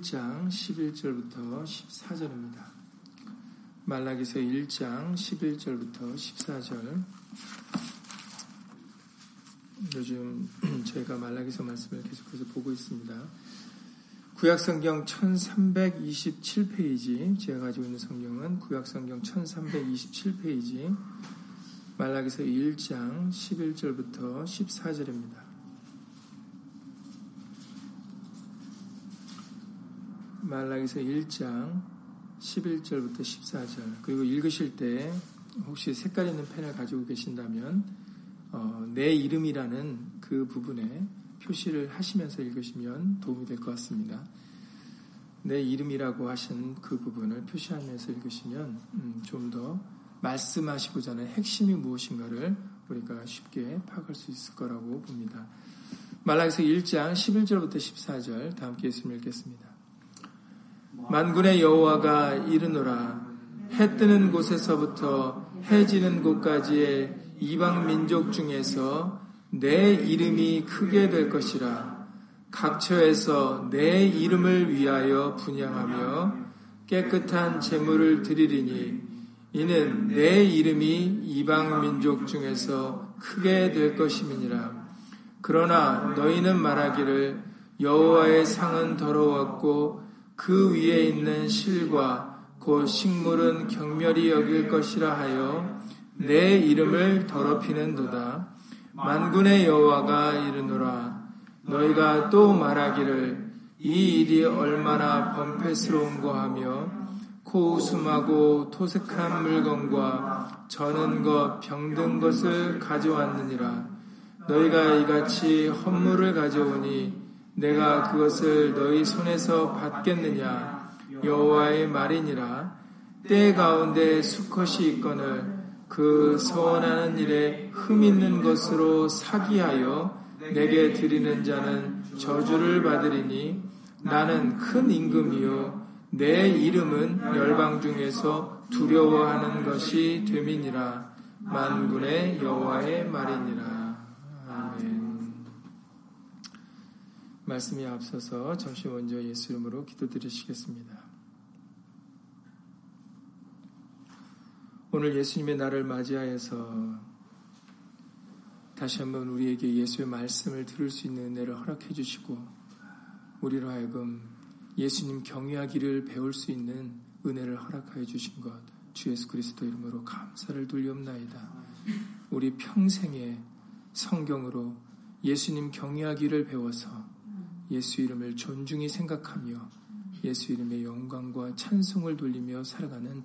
1장 11절부터 14절입니다. 말라기서 1장 11절부터 14절. 요즘 저희가 말라기서 말씀을 계속해서 보고 있습니다. 구약성경 1327페이지, 제가 가지고 있는 성경은 구약성경 1327페이지, 말라기서 1장 11절부터 14절입니다. 말라기서 1장 11절부터 14절 그리고 읽으실 때 혹시 색깔 있는 펜을 가지고 계신다면 어, 내 이름이라는 그 부분에 표시를 하시면서 읽으시면 도움이 될 것 같습니다. 내 이름이라고 하신 그 부분을 표시하면서 읽으시면 음, 좀더 말씀하시고자 하는 핵심이 무엇인가를 우리가 쉽게 파악할 수 있을 거라고 봅니다. 말라기서 1장 11절부터 14절 다 함께 예수님 읽겠습니다. 만군의 여호와가 이르노라 해 뜨는 곳에서부터 해 지는 곳까지의 이방 민족 중에서 내 이름이 크게 될 것이라. 각처에서 내 이름을 위하여 분양하며 깨끗한 제물을 드리리니 이는 내 이름이 이방 민족 중에서 크게 될 것임이니라. 그러나 너희는 말하기를 여호와의 상은 더러웠고 그 위에 있는 실과 곧 식물은 경멸이 여길 것이라 하여 내 이름을 더럽히는도다. 만군의 여호와가 이르노라. 너희가 또 말하기를 이 일이 얼마나 범패스러운고 하며 코웃음하고 토색한 물건과 저는 것 병든 것을 가져왔느니라. 너희가 이같이 헌물을 가져오니 내가 그것을 너희 손에서 받겠느냐? 여호와의 말이니라. 때 가운데 수컷이 있거늘 그 서원하는 일에 흠 있는 것으로 사기하여 내게 드리는 자는 저주를 받으리니 나는 큰 임금이요. 내 이름은 열방 중에서 두려워하는 것이 됨이니라. 만군의 여호와의 말이니라 말씀이 앞서서 잠시 먼저 예수 이름으로 기도드리시겠습니다. 오늘 예수님의 날을 맞이하여서 다시 한번 우리에게 예수의 말씀을 들을 수 있는 은혜를 허락해 주시고 우리로 하여금 예수님 경외하기를 배울 수 있는 은혜를 허락하여 주신 것 주 예수 그리스도 이름으로 감사를 돌리옵나이다. 우리 평생에 성경으로 예수님 경외하기를 배워서 예수 이름을 존중히 생각하며 예수 이름의 영광과 찬송을 돌리며 살아가는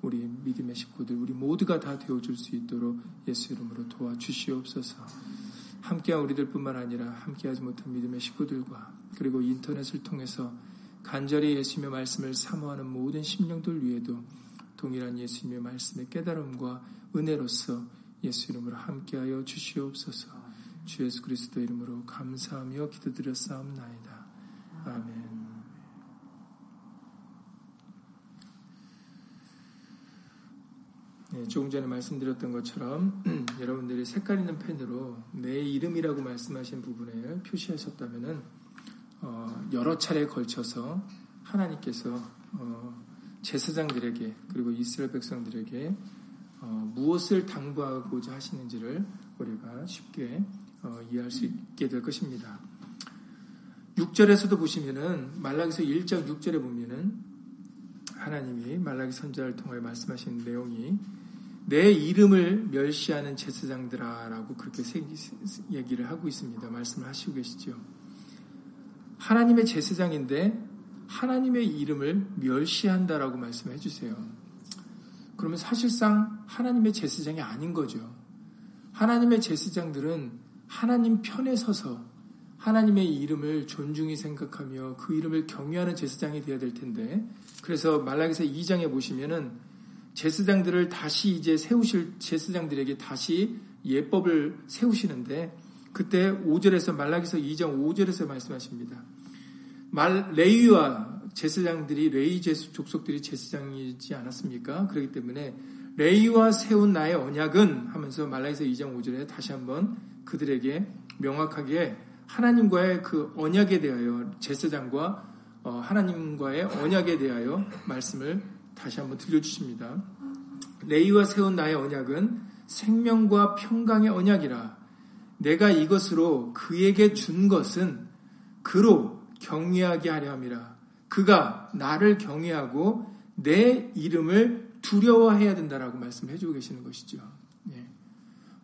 우리 믿음의 식구들, 우리 모두가 다 되어줄 수 있도록 예수 이름으로 도와주시옵소서. 함께한 우리들 뿐만 아니라 함께하지 못한 믿음의 식구들과 그리고 인터넷을 통해서 간절히 예수님의 말씀을 사모하는 모든 심령들 위에도 동일한 예수님의 말씀의 깨달음과 은혜로서 예수 이름으로 함께하여 주시옵소서. 주 예수 그리스도 이름으로 감사하며 기도드렸사옵나이다. 아멘. 네, 조금 전에 말씀드렸던 것처럼 여러분들이 색깔 있는 펜으로 내 이름이라고 말씀하신 부분을 표시하셨다면 어, 여러 차례에 걸쳐서 하나님께서 어, 제사장들에게 그리고 이스라엘 백성들에게 어, 무엇을 당부하고자 하시는지를 우리가 쉽게 어, 이해할 수 있게 될 것입니다. 6절에서도 보시면은 말라기서 1장 6절에 보면은 하나님이 말라기 선자를 통해 말씀하신 내용이 내 이름을 멸시하는 제사장들아라고 그렇게 얘기를 하고 있습니다. 말씀을 하시고 계시죠. 하나님의 제사장인데 하나님의 이름을 멸시한다라고 말씀해 주세요. 그러면 사실상 하나님의 제사장이 아닌 거죠. 하나님의 제사장들은 하나님 편에 서서 하나님의 이름을 존중히 생각하며 그 이름을 경외하는 제사장이 되어야 될 텐데 그래서 말라기서 2장에 보시면은 제사장들을 다시 이제 세우실 제사장들에게 다시 예법을 세우시는데 그때 5절에서 말라기서 2장 5절에서 말씀하십니다. 말 레위와 제사장들이 레위 제수 족속들이 제사장이지 않았습니까? 그렇기 때문에 레위와 세운 나의 언약은 하면서 말라기서 2장 5절에 다시 한번 그들에게 명확하게 하나님과의 그 언약에 대하여 제사장과 어, 하나님과의 언약에 대하여 말씀을 다시 한번 들려주십니다. 레이와 세운 나의 언약은 생명과 평강의 언약이라 내가 이것으로 그에게 준 것은 그로 경외하게 하려 함이라 그가 나를 경외하고 내 이름을 두려워해야 된다라고 말씀해 주고 계시는 것이죠.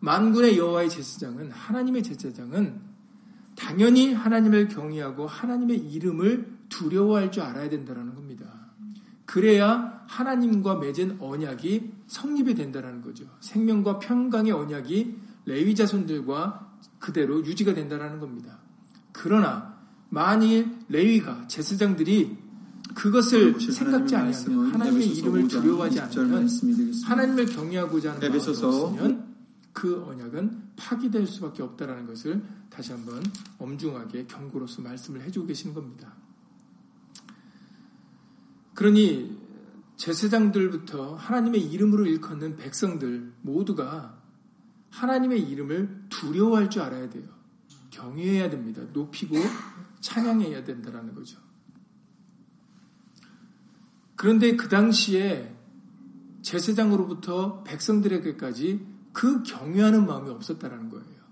예. 만군의 여호와의 제사장은 하나님의 제사장은 당연히 하나님을 경외하고 하나님의 이름을 두려워할 줄 알아야 된다는 겁니다. 그래야 하나님과 맺은 언약이 성립이 된다는 거죠. 생명과 평강의 언약이 레위 자손들과 그대로 유지가 된다는 겁니다. 그러나 만일 레위가 제사장들이 그것을 생각지 않으면 하나님의 이름을 두려워하지 않으면 하나님을 경외하고자 하는 마음이 없으면 그 언약은 파기될 수밖에 없다라는 것을 다시 한번 엄중하게 경고로서 말씀을 해주고 계시는 겁니다. 그러니 제사장들부터 하나님의 이름으로 일컫는 백성들 모두가 하나님의 이름을 두려워할 줄 알아야 돼요. 경외해야 됩니다. 높이고 찬양해야 된다라는 거죠. 그런데 그 당시에 제사장으로부터 백성들에게까지 그 경외하는 마음이 없었다라는 거예요.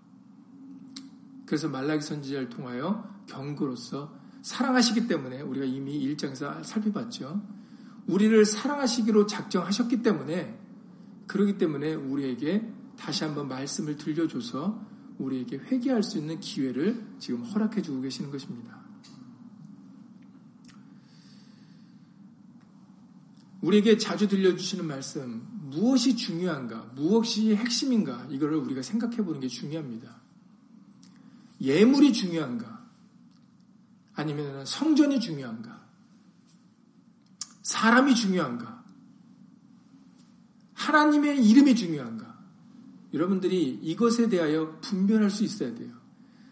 그래서 말라기 선지자를 통하여 경고로서 사랑하시기 때문에 우리가 이미 1장에서 살펴봤죠. 우리를 사랑하시기로 작정하셨기 때문에 그러기 때문에 우리에게 다시 한번 말씀을 들려줘서 우리에게 회개할 수 있는 기회를 지금 허락해 주고 계시는 것입니다. 우리에게 자주 들려주시는 말씀, 무엇이 중요한가, 무엇이 핵심인가, 이거를 우리가 생각해 보는 게 중요합니다. 예물이 중요한가, 아니면 성전이 중요한가, 사람이 중요한가, 하나님의 이름이 중요한가, 여러분들이 이것에 대하여 분별할 수 있어야 돼요.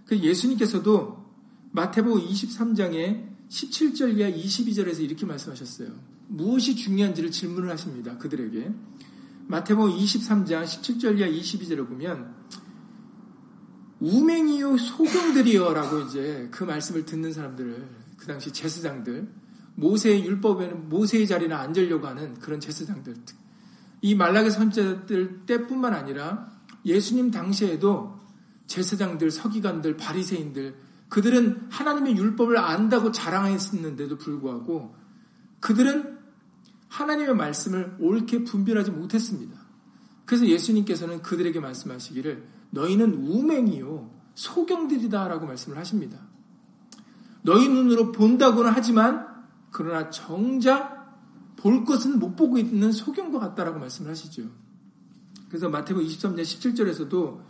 그 예수님께서도 마태복음 23장에 17절 이하 22절에서 이렇게 말씀하셨어요. 무엇이 중요한지를 질문을 하십니다. 그들에게. 마태복음 23장 17절 이하 22절을 보면 우맹이요 소경들이요라고 이제 그 말씀을 듣는 사람들을 그 당시 제사장들 모세의 율법에는 모세의 자리에 앉으려고 하는 그런 제사장들 이 말라기 선지자들 때뿐만 아니라 예수님 당시에도 제사장들, 서기관들, 바리새인들 그들은 하나님의 율법을 안다고 자랑했었는데도 불구하고 그들은 하나님의 말씀을 옳게 분별하지 못했습니다. 그래서 예수님께서는 그들에게 말씀하시기를 너희는 우맹이요 소경들이다라고 말씀을 하십니다. 너희 눈으로 본다고는 하지만 그러나 정작 볼 것은 못 보고 있는 소경과 같다라고 말씀을 하시죠. 그래서 마태복음 23장 17절에서도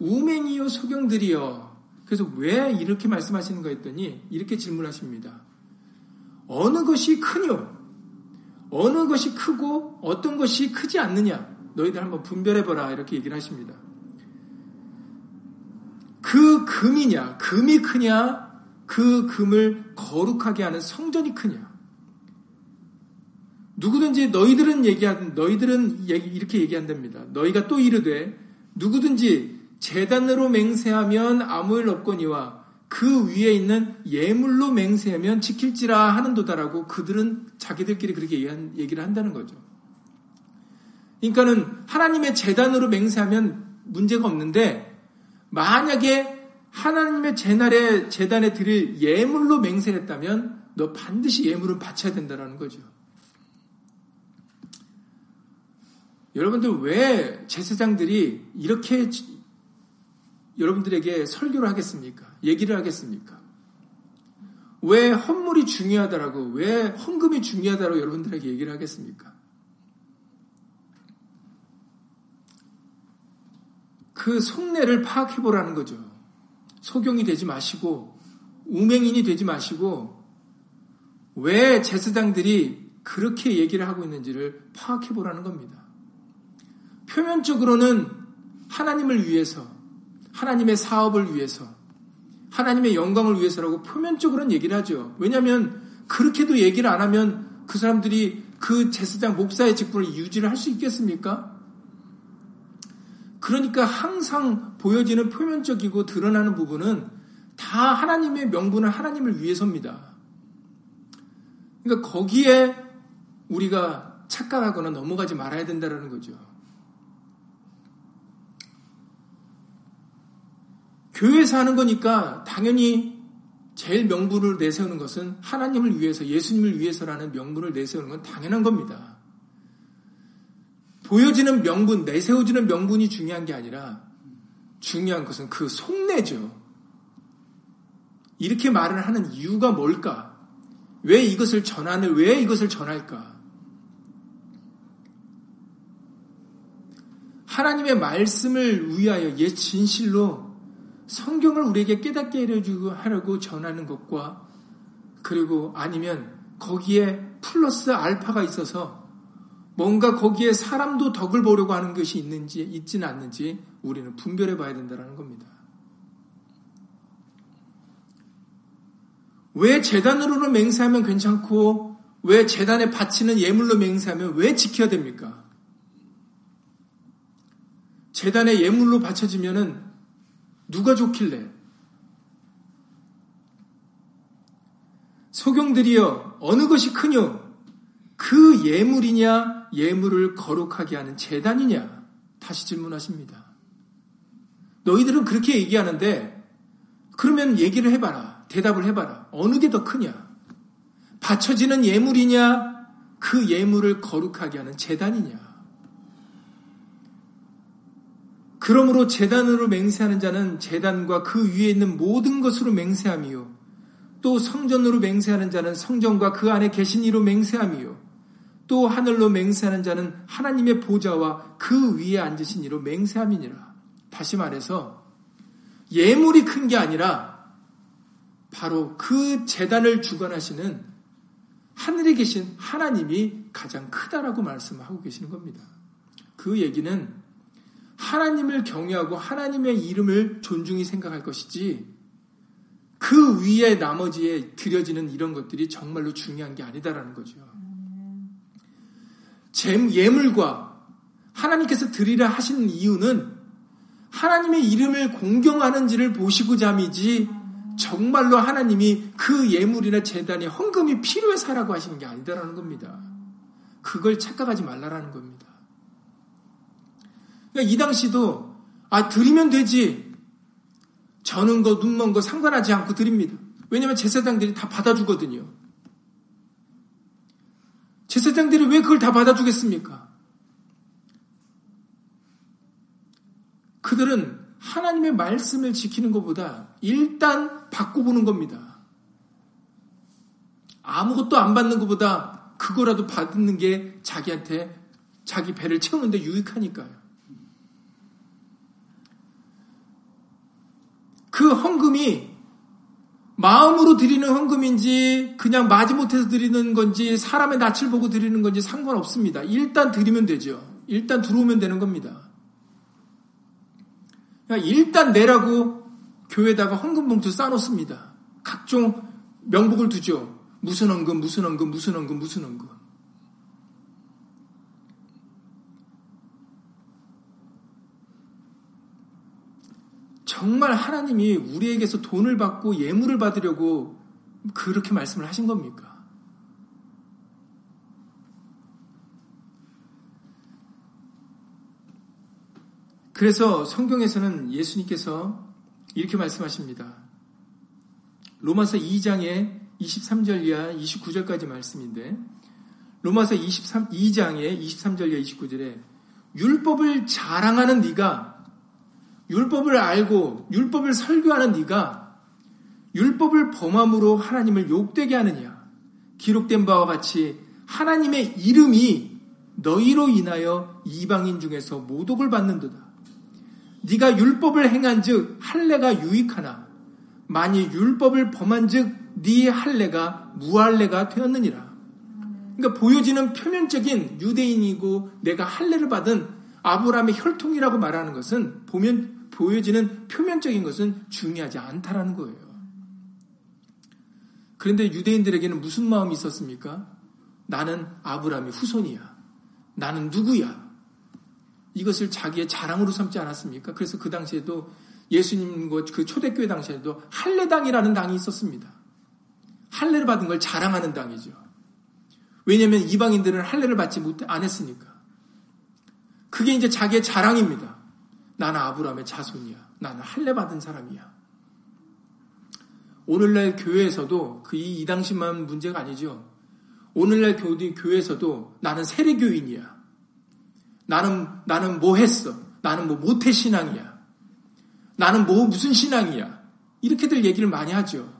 우맹이요 소경들이요. 그래서 왜 이렇게 말씀하시는가 했더니 이렇게 질문하십니다. 어느 것이 크뇨? 어느 것이 크고 어떤 것이 크지 않느냐? 너희들 한번 분별해보라. 이렇게 얘기를 하십니다. 그 금이냐? 금이 크냐? 그 금을 거룩하게 하는 성전이 크냐? 누구든지 너희들은 얘기한 너희들은 이렇게 얘기한답니다. 너희가 또 이르되 누구든지 재단으로 맹세하면 아무 일 없거니와 그 위에 있는 예물로 맹세하면 지킬지라 하는도다라고 그들은 자기들끼리 그렇게 얘기를 한다는 거죠. 그러니까는 하나님의 재단으로 맹세하면 문제가 없는데 만약에 하나님의 재날에 재단에 드릴 예물로 맹세했다면 너 반드시 예물은 바쳐야 된다는 거죠. 여러분들 왜 제사장들이 이렇게 여러분들에게 설교를 하겠습니까? 얘기를 하겠습니까? 왜 헌물이 중요하다라고, 왜 헌금이 중요하다고 여러분들에게 얘기를 하겠습니까? 그 속내를 파악해보라는 거죠. 소경이 되지 마시고, 우맹인이 되지 마시고, 왜 제사장들이 그렇게 얘기를 하고 있는지를 파악해보라는 겁니다. 표면적으로는 하나님을 위해서, 하나님의 사업을 위해서, 하나님의 영광을 위해서라고 표면적으로는 얘기를 하죠. 왜냐하면 그렇게도 얘기를 안 하면 그 사람들이 그 제사장 목사의 직분을 유지를 할 수 있겠습니까? 그러니까 항상 보여지는 표면적이고 드러나는 부분은 다 하나님의 명분을 하나님을 위해서입니다. 그러니까 거기에 우리가 착각하거나 넘어가지 말아야 된다는 거죠. 교회에서 하는 거니까 당연히 제일 명분을 내세우는 것은 하나님을 위해서, 예수님을 위해서라는 명분을 내세우는 건 당연한 겁니다. 보여지는 명분, 내세워지는 명분이 중요한 게 아니라 중요한 것은 그 속내죠. 이렇게 말을 하는 이유가 뭘까? 왜 이것을 전하는, 왜 이것을 전할까? 하나님의 말씀을 위하여 옛 진실로 성경을 우리에게 깨닫게 해주고 하려고 전하는 것과 그리고 아니면 거기에 플러스 알파가 있어서 뭔가 거기에 사람도 덕을 보려고 하는 것이 있는지 있지는 않는지 우리는 분별해 봐야 된다는 겁니다. 왜 재단으로는 맹세하면 괜찮고 왜 재단에 바치는 예물로 맹세하면 왜 지켜야 됩니까? 재단에 예물로 바쳐지면은 누가 좋길래? 소경들이여 어느 것이 크뇨? 그 예물이냐 예물을 거룩하게 하는 재단이냐? 다시 질문하십니다. 너희들은 그렇게 얘기하는데 그러면 얘기를 해봐라. 대답을 해봐라. 어느 게 더 크냐? 바쳐지는 예물이냐? 그 예물을 거룩하게 하는 재단이냐? 그러므로 재단으로 맹세하는 자는 재단과 그 위에 있는 모든 것으로 맹세함이요. 또 성전으로 맹세하는 자는 성전과 그 안에 계신 이로 맹세함이요. 또 하늘로 맹세하는 자는 하나님의 보좌와 그 위에 앉으신 이로 맹세함이니라. 다시 말해서 예물이 큰 게 아니라 바로 그 재단을 주관하시는 하늘에 계신 하나님이 가장 크다라고 말씀하고 계시는 겁니다. 그 얘기는 하나님을 경외하고 하나님의 이름을 존중히 생각할 것이지 그 위에 나머지에 드려지는 이런 것들이 정말로 중요한 게 아니다라는 거죠. 예물과 하나님께서 드리라 하시는 이유는 하나님의 이름을 공경하는지를 보시고자 함이지 정말로 하나님이 그 예물이나 재단에 헌금이 필요해서라고 하시는 게 아니다라는 겁니다. 그걸 착각하지 말라라는 겁니다. 그러니까 이 당시도 아 드리면 되지. 저는 거 눈먼 거 상관하지 않고 드립니다. 왜냐하면 제사장들이 다 받아주거든요. 제사장들이 왜 그걸 다 받아주겠습니까? 그들은 하나님의 말씀을 지키는 것보다 일단 바꿔보는 겁니다. 아무것도 안 받는 것보다 그거라도 받는 게 자기한테 자기 배를 채우는데 유익하니까요. 그 헌금이 마음으로 드리는 헌금인지 그냥 마지못해서 드리는 건지 사람의 낯을 보고 드리는 건지 상관없습니다. 일단 드리면 되죠. 일단 들어오면 되는 겁니다. 일단 내라고 교회에다가 헌금 봉투 싸놓습니다. 각종 명복을 두죠. 무슨 헌금, 무슨 헌금, 무슨 헌금, 무슨 헌금. 정말 하나님이 우리에게서 돈을 받고 예물을 받으려고 그렇게 말씀을 하신 겁니까? 그래서 성경에서는 예수님께서 이렇게 말씀하십니다. 로마서 2장에 23절 이하 29절까지 말씀인데 로마서 23, 2장에 23절 이하 29절에 율법을 자랑하는 네가 율법을 알고 율법을 설교하는 네가 율법을 범함으로 하나님을 욕되게 하느냐? 기록된 바와 같이 하나님의 이름이 너희로 인하여 이방인 중에서 모독을 받는도다. 네가 율법을 행한즉 할례가 유익하나 만일 율법을 범한즉 네 할례가 무할례가 되었느니라. 그러니까 보여지는 표면적인 유대인이고 내가 할례를 받은 아브라함의 혈통이라고 말하는 것은 보면 보여지는 표면적인 것은 중요하지 않다라는 거예요. 그런데 유대인들에게는 무슨 마음이 있었습니까? 나는 아브라함의 후손이야. 나는 누구야? 이것을 자기의 자랑으로 삼지 않았습니까? 그래서 그 당시에도 예수님 그 초대교회 당시에도 할례당이라는 당이 있었습니다. 할례를 받은 걸 자랑하는 당이죠. 왜냐하면 이방인들은 할례를 받지 못, 안 했으니까. 그게 이제 자기의 자랑입니다. 나는 아브라함의 자손이야. 나는 할례 받은 사람이야. 오늘날 교회에서도 그 이 당시만 문제가 아니죠. 오늘날 교회에서도 나는 세례교인이야. 나는 나는 뭐 했어? 나는 뭐 모태 신앙이야. 나는 뭐 무슨 신앙이야. 이렇게들 얘기를 많이 하죠.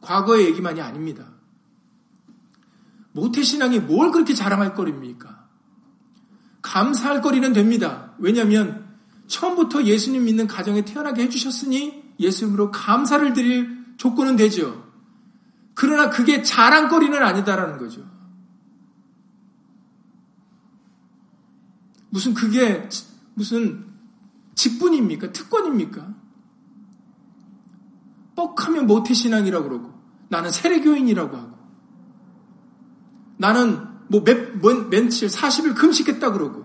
과거의 얘기만이 아닙니다. 모태 신앙이 뭘 그렇게 자랑할 거리입니까? 감사할 거리는 됩니다. 왜냐하면 처음부터 예수님 믿는 가정에 태어나게 해주셨으니 예수님으로 감사를 드릴 조건은 되죠. 그러나 그게 자랑거리는 아니다라는 거죠. 무슨 그게 무슨 직분입니까? 특권입니까? 뻑하면 모태신앙이라고 그러고 나는 세례교인이라고 하고 나는 뭐 몇, 며칠 40일 금식했다 그러고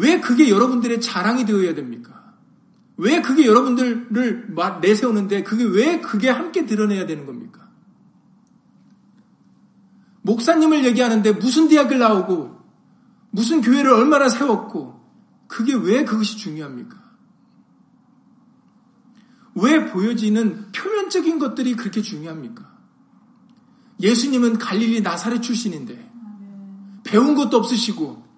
왜 그게 여러분들의 자랑이 되어야 됩니까? 왜 그게 여러분들을 내세우는데 그게 왜 그게 함께 드러내야 되는 겁니까? 목사님을 얘기하는데 무슨 대학을 나오고 무슨 교회를 얼마나 세웠고 그게 왜 그것이 중요합니까? 왜 보여지는 표면적인 것들이 그렇게 중요합니까? 예수님은 갈릴리 나사렛 출신인데 배운 것도 없으시고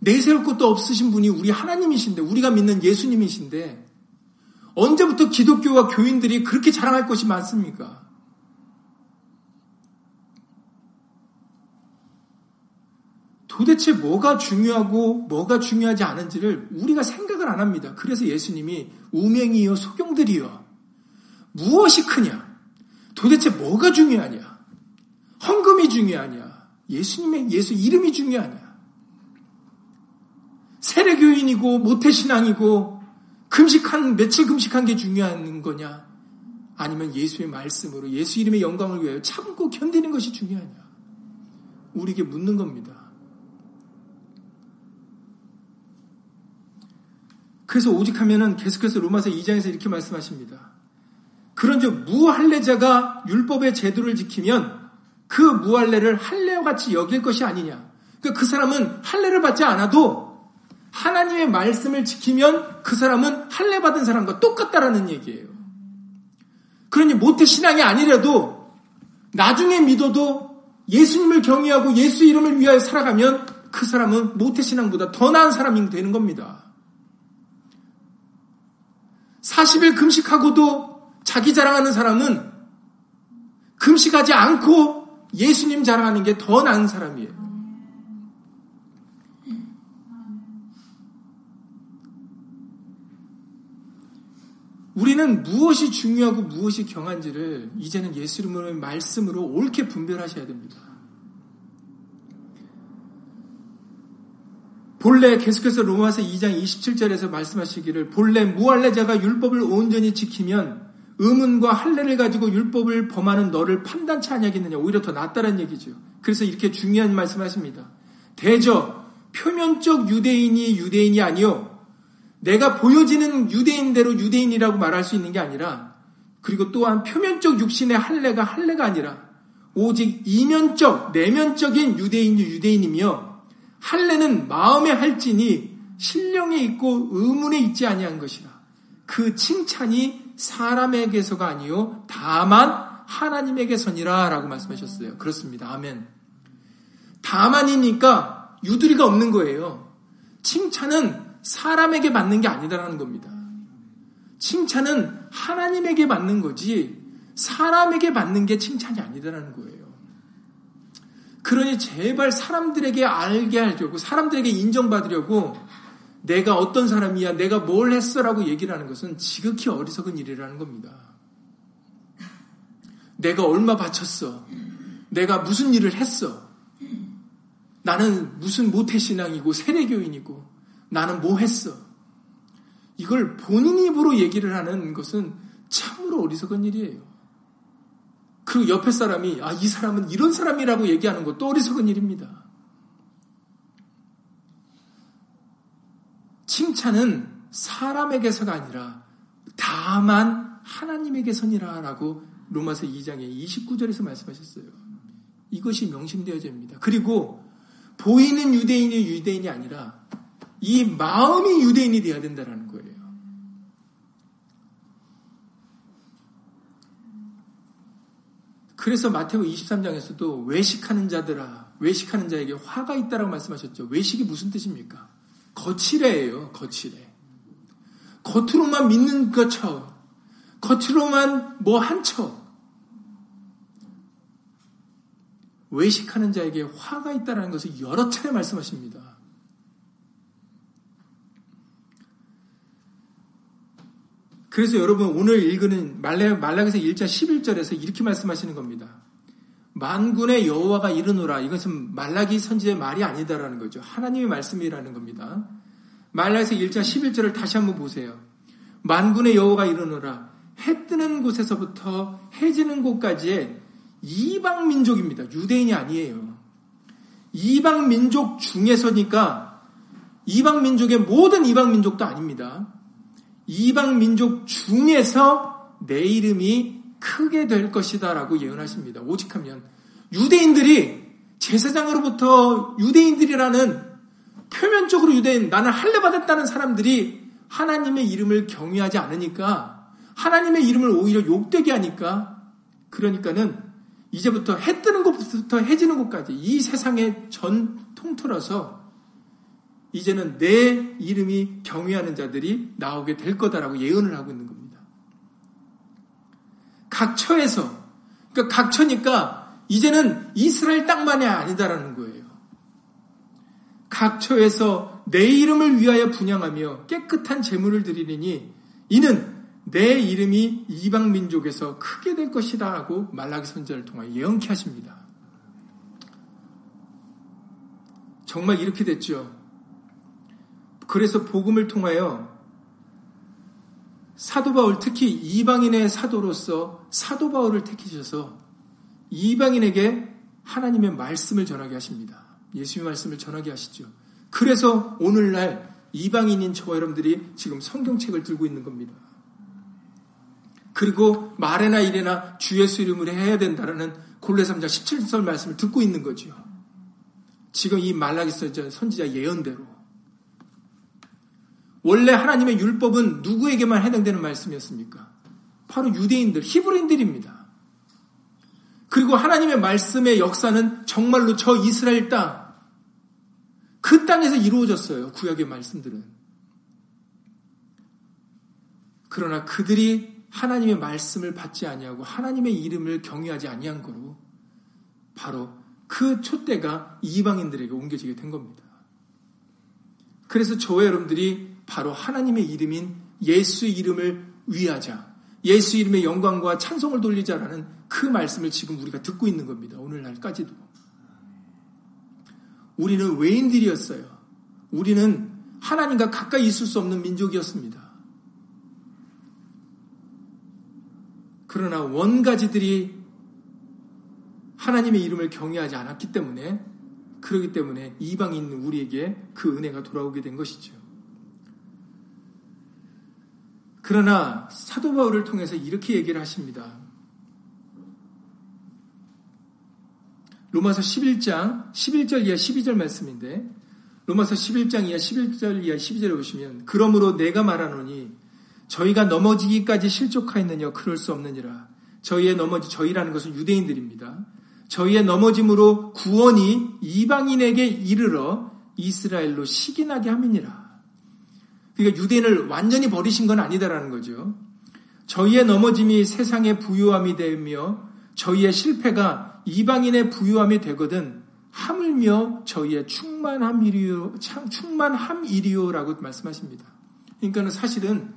내세울 것도 없으신 분이 우리 하나님이신데 우리가 믿는 예수님이신데 언제부터 기독교와 교인들이 그렇게 자랑할 것이 많습니까? 도대체 뭐가 중요하고 뭐가 중요하지 않은지를 우리가 생각을 안 합니다. 그래서 예수님이 우명이요 소경들이요 무엇이 크냐? 도대체 뭐가 중요하냐? 헌금이 중요하냐? 예수님의 예수 이름이 중요하냐? 세례교인이고 모태신앙이고 금식한 며칠 금식한 게 중요한 거냐? 아니면 예수의 말씀으로 예수 이름의 영광을 위하여 참고 견디는 것이 중요하냐? 우리에게 묻는 겁니다. 그래서 오직 하면은 계속해서 로마서 2장에서 이렇게 말씀하십니다. 그런즉 무할례자가 율법의 제도를 지키면 그 무할례를 할례와 같이 여길 것이 아니냐. 그러니까 그 사람은 할례를 받지 않아도 하나님의 말씀을 지키면 그 사람은 할례 받은 사람과 똑같다라는 얘기예요. 그러니 모태 신앙이 아니라도 나중에 믿어도 예수님을 경외하고 예수 이름을 위하여 살아가면 그 사람은 모태 신앙보다 더 나은 사람이 되는 겁니다. 40일 금식하고도 자기 자랑하는 사람은 금식하지 않고 예수님 자랑하는 게 더 나은 사람이에요. 우리는 무엇이 중요하고 무엇이 경한지를 이제는 예수 이름으로 말씀으로 옳게 분별하셔야 됩니다. 본래 계속해서 로마서 2장 27절에서 말씀하시기를 본래 무할례자가 율법을 온전히 지키면 의문과 할례를 가지고 율법을 범하는 너를 판단치 아니하겠느냐. 오히려 더 낫다는 얘기죠. 그래서 이렇게 중요한 말씀하십니다. 대저 표면적 유대인이 유대인이 아니요. 내가 보여지는 유대인대로 유대인이라고 말할 수 있는 게 아니라 그리고 또한 표면적 육신의 할례가 할례가 아니라 오직 이면적 내면적인 유대인이 유대인이며 할례는 마음에 할지니 신령에 있고 의문에 있지 아니한 것이라. 그 칭찬이 사람에게서가 아니요 다만 하나님에게선이라 라고 말씀하셨어요. 그렇습니다. 아멘. 다만이니까 유두리가 없는 거예요. 칭찬은 사람에게 맞는 게 아니다라는 겁니다. 칭찬은 하나님에게 맞는 거지 사람에게 맞는 게 칭찬이 아니다라는 거예요. 그러니 제발 사람들에게 알게 하려고 사람들에게 인정받으려고 내가 어떤 사람이야, 내가 뭘 했어라고 얘기를 하는 것은 지극히 어리석은 일이라는 겁니다. 내가 얼마 바쳤어. 내가 무슨 일을 했어. 나는 무슨 모태신앙이고 세례교인이고 나는 뭐 했어. 이걸 본인 입으로 얘기를 하는 것은 참으로 어리석은 일이에요. 그 옆에 사람이 아, 이 사람은 이런 사람이라고 얘기하는 것도 어리석은 일입니다. 칭찬은 사람에게서가 아니라 다만 하나님에게선이라라고 로마서 2장에 29절에서 말씀하셨어요. 이것이 명심되어집니다. 그리고 보이는 유대인이 유대인이 아니라 이 마음이 유대인이 되어야 된다는 거예요. 그래서 마태복 23장에서도 외식하는 자들아, 외식하는 자에게 화가 있다라고 말씀하셨죠. 외식이 무슨 뜻입니까? 거칠해예요, 거칠해. 겉으로만 믿는 것처럼, 겉으로만 뭐 한 척. 외식하는 자에게 화가 있다는 것을 여러 차례 말씀하십니다. 그래서 여러분 오늘 읽은 말라기서 1장 11절에서 이렇게 말씀하시는 겁니다. 만군의 여호와가 이르노라 이것은 말라기 선지의 말이 아니다라는 거죠. 하나님의 말씀이라는 겁니다. 말라기서 1장 11절을 다시 한번 보세요. 만군의 여호와가 이르노라 해 뜨는 곳에서부터 해 지는 곳까지의 이방 민족입니다. 유대인이 아니에요. 이방 민족 중에서니까 이방 민족의 모든 이방 민족도 아닙니다. 이방 민족 중에서 내 이름이 크게 될 것이다라고 예언하십니다. 오직하면 유대인들이 제사장으로부터 유대인들이라는 표면적으로 유대인 나는 할례 받았다는 사람들이 하나님의 이름을 경외하지 않으니까 하나님의 이름을 오히려 욕되게 하니까 그러니까는 이제부터 해 뜨는 곳부터 해지는 곳까지 이 세상의 전 통틀어서 이제는 내 이름이 경외하는 자들이 나오게 될 거다라고 예언을 하고 있는 겁니다. 각 처에서, 그러니까 각 처니까 이제는 이스라엘 땅만이 아니다라는 거예요. 각 처에서 내 이름을 위하여 분양하며 깨끗한 재물을 드리니 이는 내 이름이 이방 민족에서 크게 될 것이다라고 말라기 선자를 통하여 예언케 하십니다. 정말 이렇게 됐죠. 그래서 복음을 통하여 사도 바울 특히 이방인의 사도로서 사도 바울을 택히셔서 이방인에게 하나님의 말씀을 전하게 하십니다. 예수의 말씀을 전하게 하시죠. 그래서 오늘날 이방인인 저와 여러분들이 지금 성경책을 들고 있는 겁니다. 그리고 말에나 이래나 주 예수 이름으로 해야 된다라는 골레 3장 17절 말씀을 듣고 있는 거죠. 지금 이 말라기 선지자 예언대로 원래 하나님의 율법은 누구에게만 해당되는 말씀이었습니까? 바로 유대인들, 히브리인들입니다. 그리고 하나님의 말씀의 역사는 정말로 저 이스라엘 땅, 그 땅에서 이루어졌어요. 구약의 말씀들은. 그러나 그들이 하나님의 말씀을 받지 아니하고 하나님의 이름을 경외하지 아니한 거로 바로 그 촛대가 이방인들에게 옮겨지게 된 겁니다. 그래서 저와 여러분들이 바로 하나님의 이름인 예수 이름을 위하자. 예수 이름의 영광과 찬송을 돌리자라는 그 말씀을 지금 우리가 듣고 있는 겁니다. 오늘날까지도. 우리는 외인들이었어요. 우리는 하나님과 가까이 있을 수 없는 민족이었습니다. 그러나 원가지들이 하나님의 이름을 경외하지 않았기 때문에 그러기 때문에 이방인 우리에게 그 은혜가 돌아오게 된 것이죠. 그러나 사도 바울을 통해서 이렇게 얘기를 하십니다. 로마서 11장 11절 이하 12절 말씀인데 로마서 11장 이하 11절 이하 12절에 보시면 그러므로 내가 말하노니 저희가 넘어지기까지 실족하였느냐 그럴 수 없느니라 저희의 넘어지 저희라는 것은 유대인들입니다. 저희의 넘어짐으로 구원이 이방인에게 이르러 이스라엘로 시기나게 함이니라. 그러니까 유대인을 완전히 버리신 건 아니다라는 거죠. 저희의 넘어짐이 세상의 부유함이 되며 저희의 실패가 이방인의 부유함이 되거든 하물며 저희의 충만함이리요, 충만함이리요라고 말씀하십니다. 그러니까는 사실은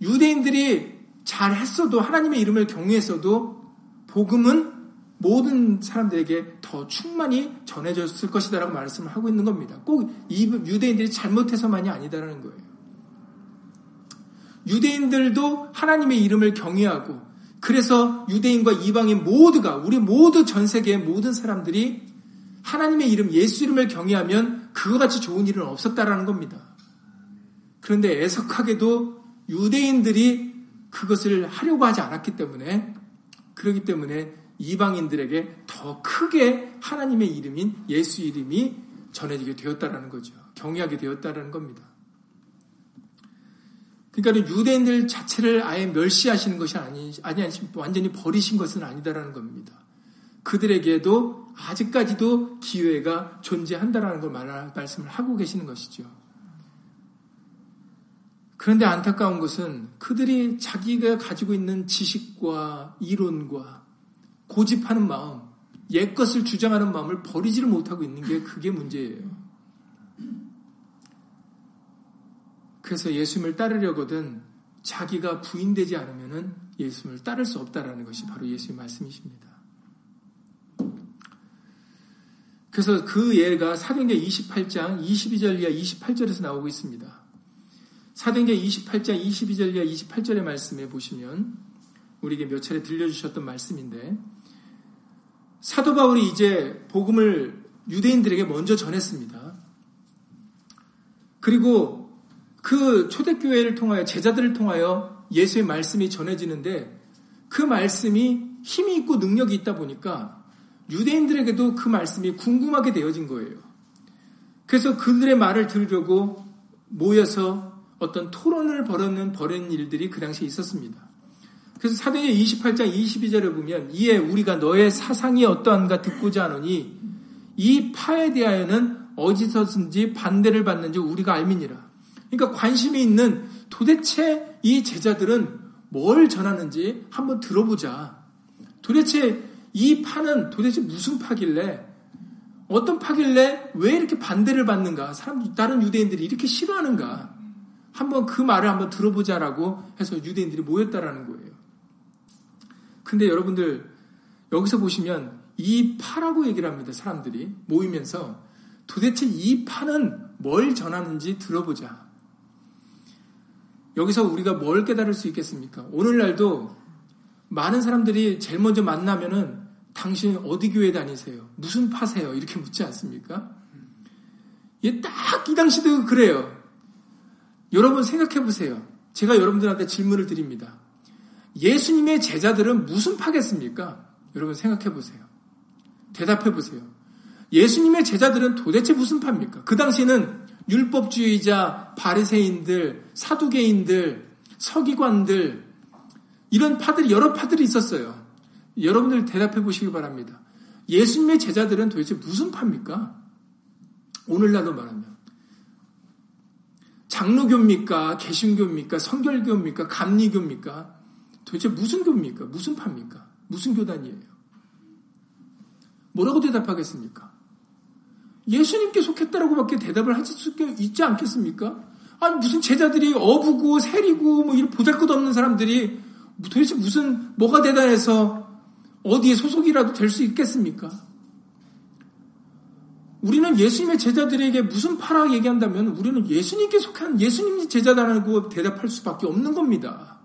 유대인들이 잘 했어도 하나님의 이름을 경외했어도 복음은 모든 사람들에게 더 충만히 전해졌을 것이다라고 말씀을 하고 있는 겁니다. 꼭 유대인들이 잘못해서만이 아니다라는 거예요. 유대인들도 하나님의 이름을 경외하고 그래서 유대인과 이방인 모두가 우리 모두 전 세계의 모든 사람들이 하나님의 이름 예수 이름을 경외하면 그와 같이 좋은 일은 없었다라는 겁니다. 그런데 애석하게도 유대인들이 그것을 하려고 하지 않았기 때문에 그렇기 때문에 이방인들에게 더 크게 하나님의 이름인 예수 이름이 전해지게 되었다라는 거죠. 경외하게 되었다라는 겁니다. 그러니까 유대인들 자체를 아예 멸시하시는 것이 아니, 아니, 완전히 버리신 것은 아니다라는 겁니다. 그들에게도 아직까지도 기회가 존재한다라는 걸 말, 말씀을 하고 계시는 것이죠. 그런데 안타까운 것은 그들이 자기가 가지고 있는 지식과 이론과 고집하는 마음, 옛 것을 주장하는 마음을 버리지를 못하고 있는 게 그게 문제예요. 그래서 예수님을 따르려거든 자기가 부인되지 않으면 예수님을 따를 수 없다라는 것이 바로 예수의 말씀이십니다. 그래서 그 예가 사도행전 28장 22절 이하 28절에서 나오고 있습니다. 사도행전 28장 22절 이하 28절의 말씀에 보시면 우리에게 몇 차례 들려주셨던 말씀인데 사도 바울이 이제 복음을 유대인들에게 먼저 전했습니다. 그리고 그 초대교회를 통하여 제자들을 통하여 예수의 말씀이 전해지는데 그 말씀이 힘이 있고 능력이 있다 보니까 유대인들에게도 그 말씀이 궁금하게 되어진 거예요. 그래서 그들의 말을 들으려고 모여서 어떤 토론을 벌였는 벌인 일들이 그 당시에 있었습니다. 그래서 사도행 28장 22절에 보면 이에 우리가 너의 사상이 어떠한가 듣고자 하노니 이 파에 대하여는 어디서든지 반대를 받는지 우리가 알미니라. 그러니까 관심이 있는 도대체 이 제자들은 뭘 전하는지 한번 들어보자. 도대체 이 파는 도대체 무슨 파길래 어떤 파길래 왜 이렇게 반대를 받는가? 사람 다른 유대인들이 이렇게 싫어하는가? 한번 그 말을 한번 들어보자라고 해서 유대인들이 모였다라는 거예요. 근데 여러분들 여기서 보시면 이 파라고 얘기를 합니다. 사람들이 모이면서 도대체 이 파는 뭘 전하는지 들어보자. 여기서 우리가 뭘 깨달을 수 있겠습니까? 오늘날도 많은 사람들이 제일 먼저 만나면은 당신 어디 교회 다니세요? 무슨 파세요? 이렇게 묻지 않습니까? 딱이 당시도 그래요. 여러분 생각해 보세요. 제가 여러분들한테 질문을 드립니다. 예수님의 제자들은 무슨 파겠습니까? 여러분 생각해 보세요. 대답해 보세요. 예수님의 제자들은 도대체 무슨 파입니까? 그 당시에는 율법주의자, 바리새인들, 사두개인들, 서기관들 이런 파들이 여러 파들이 있었어요. 여러분들 대답해 보시기 바랍니다. 예수님의 제자들은 도대체 무슨 파입니까? 오늘날로 말하면 장로교입니까? 개신교입니까? 성결교입니까? 감리교입니까? 도대체 무슨 교입니까? 무슨 파입니까? 무슨 교단이에요? 뭐라고 대답하겠습니까? 예수님께 속했다라고밖에 대답을 하실 수 있지 않겠습니까? 아니 무슨 제자들이 어부고 세리고 뭐 이런 보잘것없는 사람들이 도대체 무슨 뭐가 대단해서 어디에 소속이라도 될 수 있겠습니까? 우리는 예수님의 제자들에게 무슨 파라 얘기한다면 우리는 예수님께 속한 예수님 제자다라고 대답할 수밖에 없는 겁니다.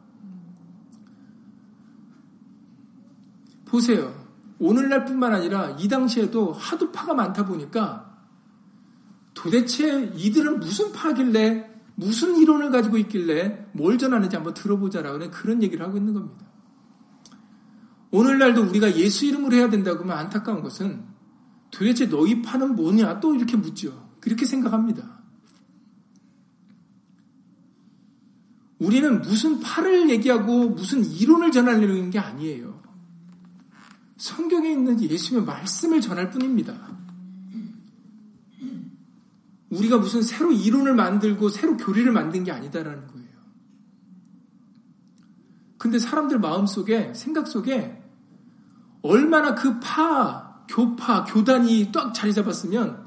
보세요. 오늘날뿐만 아니라 이 당시에도 하도 파가 많다 보니까 도대체 이들은 무슨 파길래 무슨 이론을 가지고 있길래 뭘 전하는지 한번 들어보자라고 그런 얘기를 하고 있는 겁니다. 오늘날도 우리가 예수 이름으로 해야 된다고 하면 안타까운 것은 도대체 너희 파는 뭐냐 또 이렇게 묻죠. 그렇게 생각합니다. 우리는 무슨 파를 얘기하고 무슨 이론을 전하려는 게 아니에요. 성경에 있는 예수님의 말씀을 전할 뿐입니다. 우리가 무슨 새로 이론을 만들고 새로 교리를 만든 게 아니다라는 거예요. 근데 사람들 마음 속에, 생각 속에 얼마나 그 파, 교파, 교단이 딱 자리 잡았으면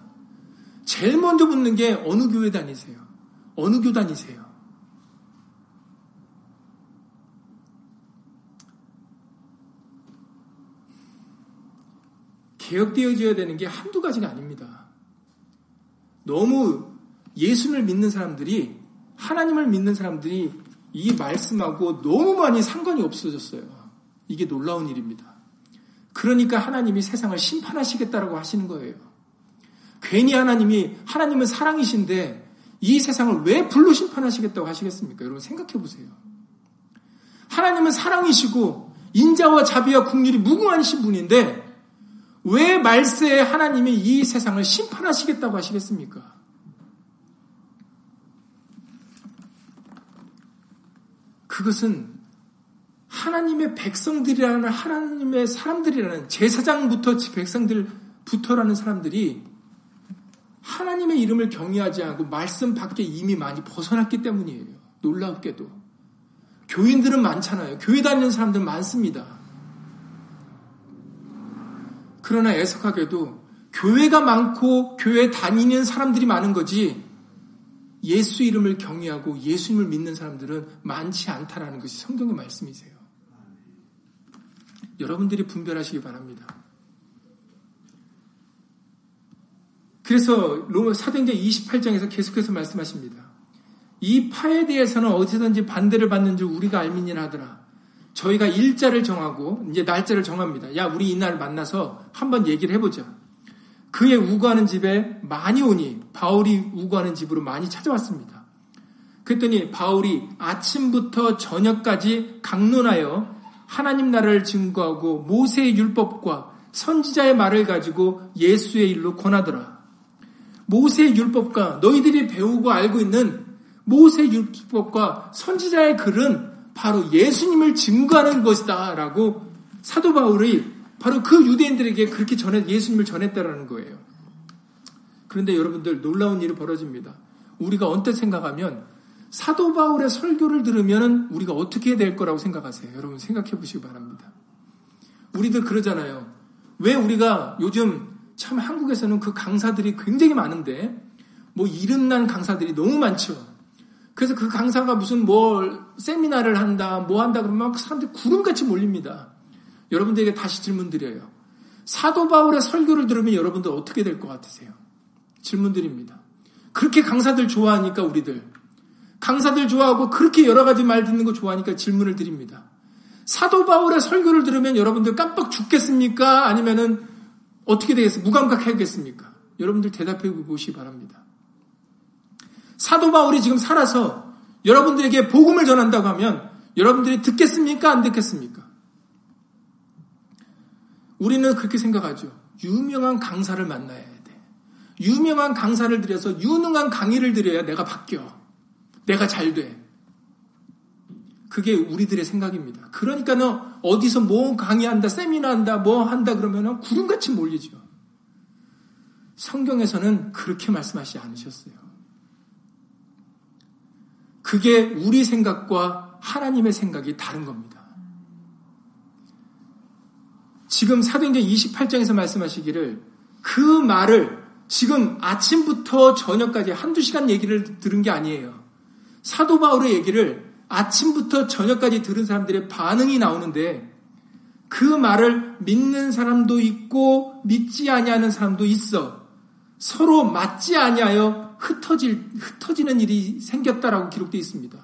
제일 먼저 묻는 게 어느 교회 다니세요? 어느 교 다니세요? 개혁되어져야 되는 게 한두 가지가 아닙니다. 너무 예수를 믿는 사람들이 하나님을 믿는 사람들이 이 말씀하고 너무 많이 상관이 없어졌어요. 이게 놀라운 일입니다. 그러니까 하나님이 세상을 심판하시겠다라고 하시는 거예요. 괜히 하나님이 하나님은 사랑이신데 이 세상을 왜 불로 심판하시겠다고 하시겠습니까? 여러분 생각해 보세요. 하나님은 사랑이시고 인자와 자비와 국률이 무궁하신 분인데 왜 말세에 하나님이 이 세상을 심판하시겠다고 하시겠습니까? 그것은 하나님의 백성들이라는 하나님의 사람들이라는 제사장부터 백성들부터라는 사람들이 하나님의 이름을 경외하지 않고 말씀 밖에 이미 많이 벗어났기 때문이에요. 놀랍게도. 교인들은 많잖아요. 교회 다니는 사람들 많습니다. 그러나 애석하게도 교회가 많고 교회 다니는 사람들이 많은 거지 예수 이름을 경외하고 예수님을 믿는 사람들은 많지 않다라는 것이 성경의 말씀이세요. 여러분들이 분별하시기 바랍니다. 그래서 로마 사도행전 28장에서 계속해서 말씀하십니다. 이 파에 대해서는 어디서든지 반대를 받는 줄 우리가 알미니라 하더라. 저희가 일자를 정하고 이제 날짜를 정합니다. 야, 우리 이날 만나서 한번 얘기를 해보자. 그의 우거하는 집에 많이 오니 바울이 우거하는 집으로 많이 찾아왔습니다. 그랬더니 바울이 아침부터 저녁까지 강론하여 하나님 나라를 증거하고 모세의 율법과 선지자의 말을 가지고 예수의 일로 권하더라. 모세의 율법과 너희들이 배우고 알고 있는 모세 율법과 선지자의 글은 바로 예수님을 증거하는 것이다. 라고 사도 바울이 바로 그 유대인들에게 그렇게 전해, 예수님을 전했다라는 거예요. 그런데 여러분들 놀라운 일이 벌어집니다. 우리가 언뜻 생각하면 사도 바울의 설교를 들으면 우리가 어떻게 될 거라고 생각하세요? 여러분 생각해 보시기 바랍니다. 우리들 그러잖아요. 왜 우리가 요즘 참 한국에서는 그 강사들이 굉장히 많은데 뭐 이름난 강사들이 너무 많죠. 그래서 그 강사가 무슨 뭐 세미나를 한다, 뭐 한다 그러면 사람들이 구름같이 몰립니다. 여러분들에게 다시 질문 드려요. 사도 바울의 설교를 들으면 여러분들 어떻게 될 것 같으세요? 질문 드립니다. 그렇게 강사들 좋아하니까 우리들. 강사들 좋아하고 그렇게 여러 가지 말 듣는 거 좋아하니까 질문을 드립니다. 사도 바울의 설교를 들으면 여러분들 깜빡 죽겠습니까? 아니면은 어떻게 되겠습니까? 무감각하겠습니까? 여러분들 대답해 보시기 바랍니다. 사도 바울이 지금 살아서 여러분들에게 복음을 전한다고 하면 여러분들이 듣겠습니까? 안 듣겠습니까? 우리는 그렇게 생각하죠. 유명한 강사를 만나야 돼. 유명한 강사를 들여서 유능한 강의를 들여야 내가 바뀌어. 내가 잘 돼. 그게 우리들의 생각입니다. 그러니까 너 어디서 뭐 강의한다, 세미나 한다, 뭐 한다 그러면 구름같이 몰리죠. 성경에서는 그렇게 말씀하시지 않으셨어요. 그게 우리 생각과 하나님의 생각이 다른 겁니다. 지금 사도행전 28장에서 말씀하시기를 그 말을 지금 아침부터 저녁까지 한두 시간 얘기를 들은 게 아니에요. 사도 바울의 얘기를 아침부터 저녁까지 들은 사람들의 반응이 나오는데 그 말을 믿는 사람도 있고 믿지 아니하는 사람도 있어. 서로 맞지 아니하여 흩어질, 흩어지는 일이 생겼다라고 기록되어 있습니다.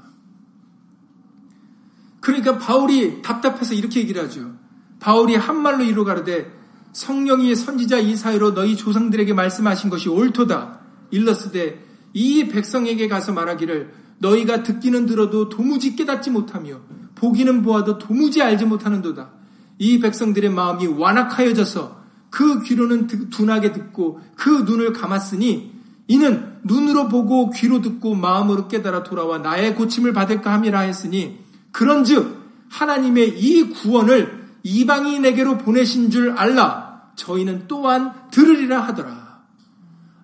그러니까 바울이 답답해서 이렇게 얘기를 하죠. 바울이 한말로 이루 가르되 성령이 선지자 이사회로 너희 조상들에게 말씀하신 것이 옳도다. 일렀으되 이 백성에게 가서 말하기를 너희가 듣기는 들어도 도무지 깨닫지 못하며 보기는 보아도 도무지 알지 못하는도다. 이 백성들의 마음이 완악하여져서 그 귀로는 둔하게 듣고 그 눈을 감았으니 이는 눈으로 보고 귀로 듣고 마음으로 깨달아 돌아와 나의 고침을 받을까 함이라 했으니 그런즉 하나님의 이 구원을 이방인에게로 보내신 줄 알라 저희는 또한 들으리라 하더라.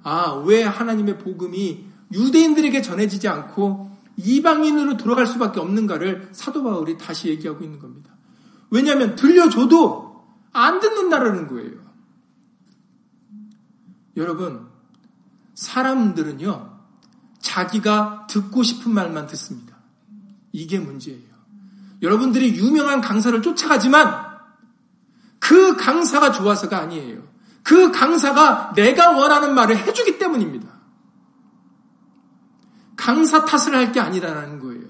아, 왜 하나님의 복음이 유대인들에게 전해지지 않고 이방인으로 돌아갈 수밖에 없는가를 사도 바울이 다시 얘기하고 있는 겁니다. 왜냐하면 들려줘도 안 듣는다라는 거예요. 여러분, 사람들은요, 자기가 듣고 싶은 말만 듣습니다. 이게 문제예요. 여러분들이 유명한 강사를 쫓아가지만 그 강사가 좋아서가 아니에요. 그 강사가 내가 원하는 말을 해주기 때문입니다. 강사 탓을 할 게 아니라는 거예요.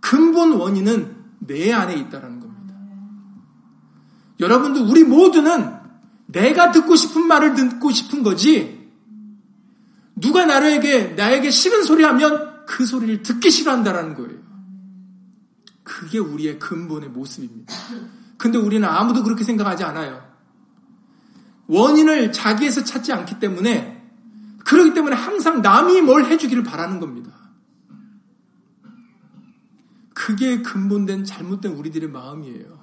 근본 원인은 내 안에 있다는 겁니다. 여러분들, 우리 모두는 내가 듣고 싶은 말을 듣고 싶은 거지, 누가 나에게 나에게 싫은 소리 하면 그 소리를 듣기 싫어한다라는 거예요. 그게 우리의 근본의 모습입니다. 근데 우리는 아무도 그렇게 생각하지 않아요. 원인을 자기에서 찾지 않기 때문에 그렇기 때문에 항상 남이 뭘 해주기를 바라는 겁니다. 그게 근본된 잘못된 우리들의 마음이에요.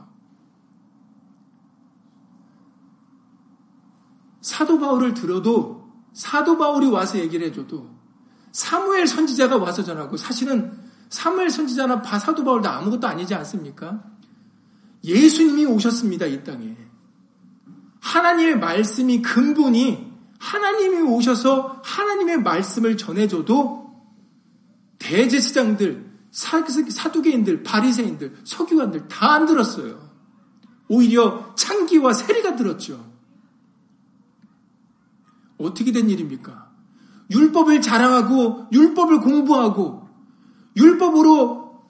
사도 바울을 들어도 사도 바울이 와서 얘기를 해줘도 사무엘 선지자가 와서 전하고 사실은 사무엘 선지자나 사도 바울도 아무것도 아니지 않습니까? 예수님이 오셨습니다, 이 땅에. 하나님의 말씀이 근본이 하나님이 오셔서 하나님의 말씀을 전해줘도 대제사장들, 사두개인들, 바리새인들, 서기관들 다 안 들었어요. 오히려 창기와 세리가 들었죠. 어떻게 된 일입니까? 율법을 자랑하고 율법을 공부하고 율법으로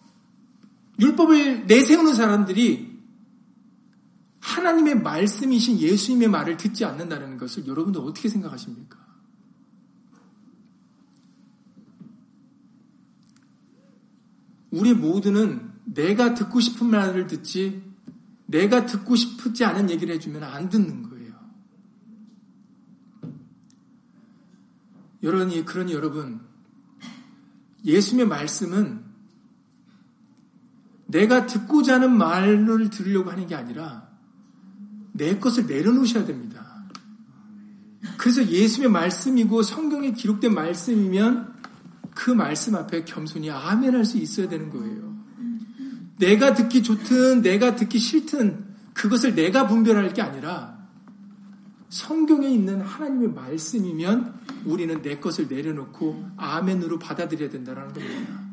율법을 내세우는 사람들이 하나님의 말씀이신 예수님의 말을 듣지 않는다는 것을 여러분들 어떻게 생각하십니까? 우리 모두는 내가 듣고 싶은 말을 듣지 내가 듣고 싶지 않은 얘기를 해주면 안 듣는 거예요. 여러분이 그러니 여러분 예수님의 말씀은 내가 듣고자 하는 말을 들으려고 하는 게 아니라 내 것을 내려놓으셔야 됩니다. 그래서 예수님의 말씀이고 성경에 기록된 말씀이면 그 말씀 앞에 겸손히 아멘 할 수 있어야 되는 거예요. 내가 듣기 좋든 내가 듣기 싫든 그것을 내가 분별할 게 아니라 성경에 있는 하나님의 말씀이면 우리는 내 것을 내려놓고 아멘으로 받아들여야 된다는 겁니다.